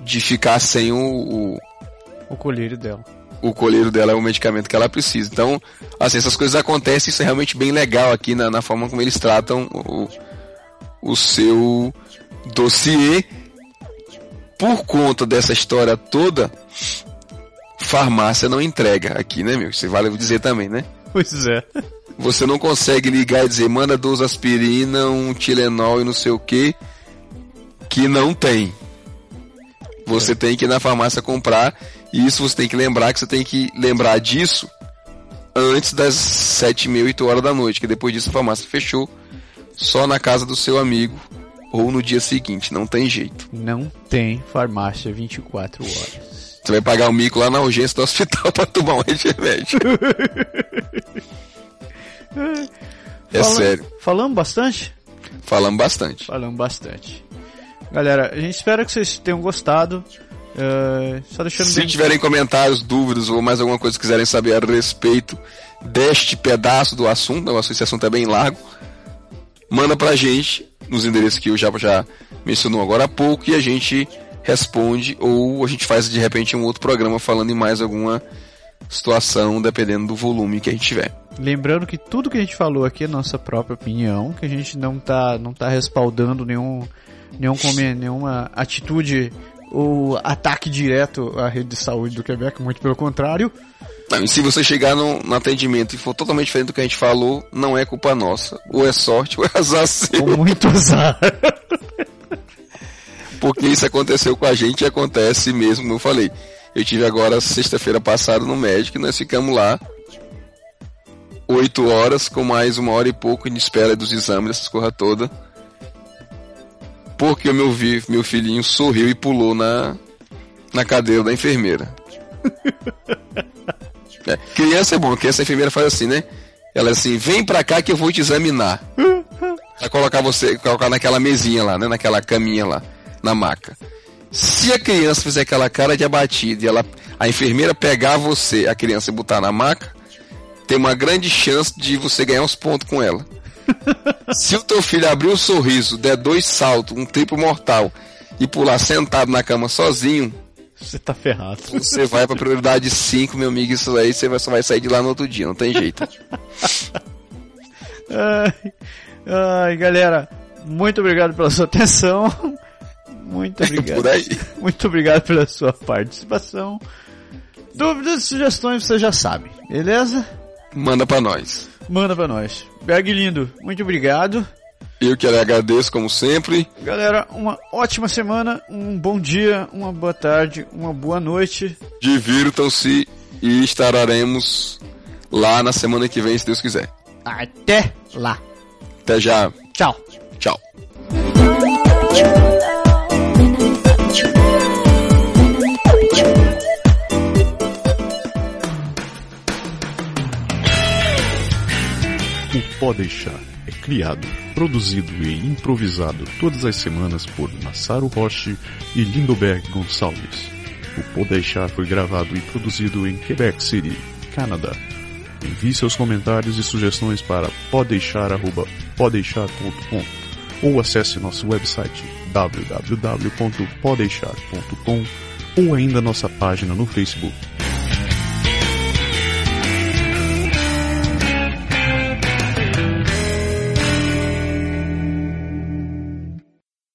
B: de ficar sem o, o,
C: o colírio dela
B: o colheiro dela é o medicamento que ela precisa. Então, assim, essas coisas acontecem, isso é realmente bem legal aqui na, na forma como eles tratam o, o seu dossiê. Por conta dessa história toda, farmácia não entrega aqui, né, meu? Você vale dizer também, né?
C: Pois é.
B: Você não consegue ligar e dizer, manda duas aspirina, um Tilenol e não sei o que, que não tem. Você é. tem que ir na farmácia comprar e isso você tem que lembrar que você tem que lembrar disso antes das sete e meia, oito horas da noite, que depois disso a farmácia fechou só na casa do seu amigo ou no dia seguinte, não tem jeito.
C: Não tem farmácia 24 horas.
B: Você vai pagar o mico lá na urgência do hospital para tomar um remédio. é Fala, sério.
C: Falamos bastante?
B: Falamos bastante.
C: Falamos bastante. Galera, a gente espera que vocês tenham gostado. Uh, só deixando
B: Se bem... tiverem comentários, dúvidas ou mais alguma coisa que quiserem saber a respeito deste pedaço do assunto, o assunto é bem largo, manda pra gente nos endereços que o Japa já mencionou agora há pouco e a gente responde ou a gente faz de repente um outro programa falando em mais alguma situação, dependendo do volume que a gente tiver.
C: Lembrando que tudo que a gente falou aqui é nossa própria opinião, que a gente não tá, não tá respaldando nenhum, nenhum, nenhuma atitude o ataque direto à rede de saúde do Quebec, muito pelo contrário.
B: Não, se você chegar no, no, atendimento e for totalmente diferente do que a gente falou, não é culpa nossa. Ou é sorte ou é azar seu.
C: Ou muito azar.
B: Porque isso aconteceu com a gente e acontece mesmo, como eu falei. Eu tive agora sexta-feira passada no médico e nós ficamos lá oito horas com mais uma hora e pouco de espera dos exames, essas coisas todas porque meu, vi, meu filhinho sorriu e pulou na, na cadeira da enfermeira. é, criança é bom, criança a enfermeira faz assim, né? Ela é assim, vem pra cá que eu vou te examinar. Vai colocar você, colocar naquela mesinha lá, né? Naquela caminha lá, na maca. Se a criança fizer aquela cara de abatida e ela, a enfermeira pegar você, a criança e botar na maca, tem uma grande chance de você ganhar uns pontos com ela. Se o teu filho abrir o um sorriso, der dois saltos, um triplo mortal e pular sentado na cama sozinho,
C: você tá ferrado.
B: Você vai pra prioridade 5, meu amigo, isso aí você só vai sair de lá no outro dia, não tem jeito.
C: ai, ai, galera, muito obrigado pela sua atenção. Muito obrigado. Muito obrigado pela sua participação. Dúvidas, sugestões, você já sabe, beleza?
B: Manda pra nós.
C: Manda pra nós. Berg lindo, muito obrigado.
B: Eu que lhe agradeço, como sempre.
C: Galera, uma ótima semana, um bom dia, uma boa tarde, uma boa noite.
B: Divirtam-se e estaremos lá na semana que vem, se Deus quiser.
C: Até lá.
B: Até já.
C: Tchau.
B: Tchau.
A: Pode Deixar é criado, produzido e improvisado todas as semanas por Massaro Roche e Lindoberg Gonçalves. O Deixar foi gravado e produzido em Quebec City, Canadá. Envie seus comentários e sugestões para podeixar.podeixar.com ou acesse nosso website www.podeixar.com ou ainda nossa página no Facebook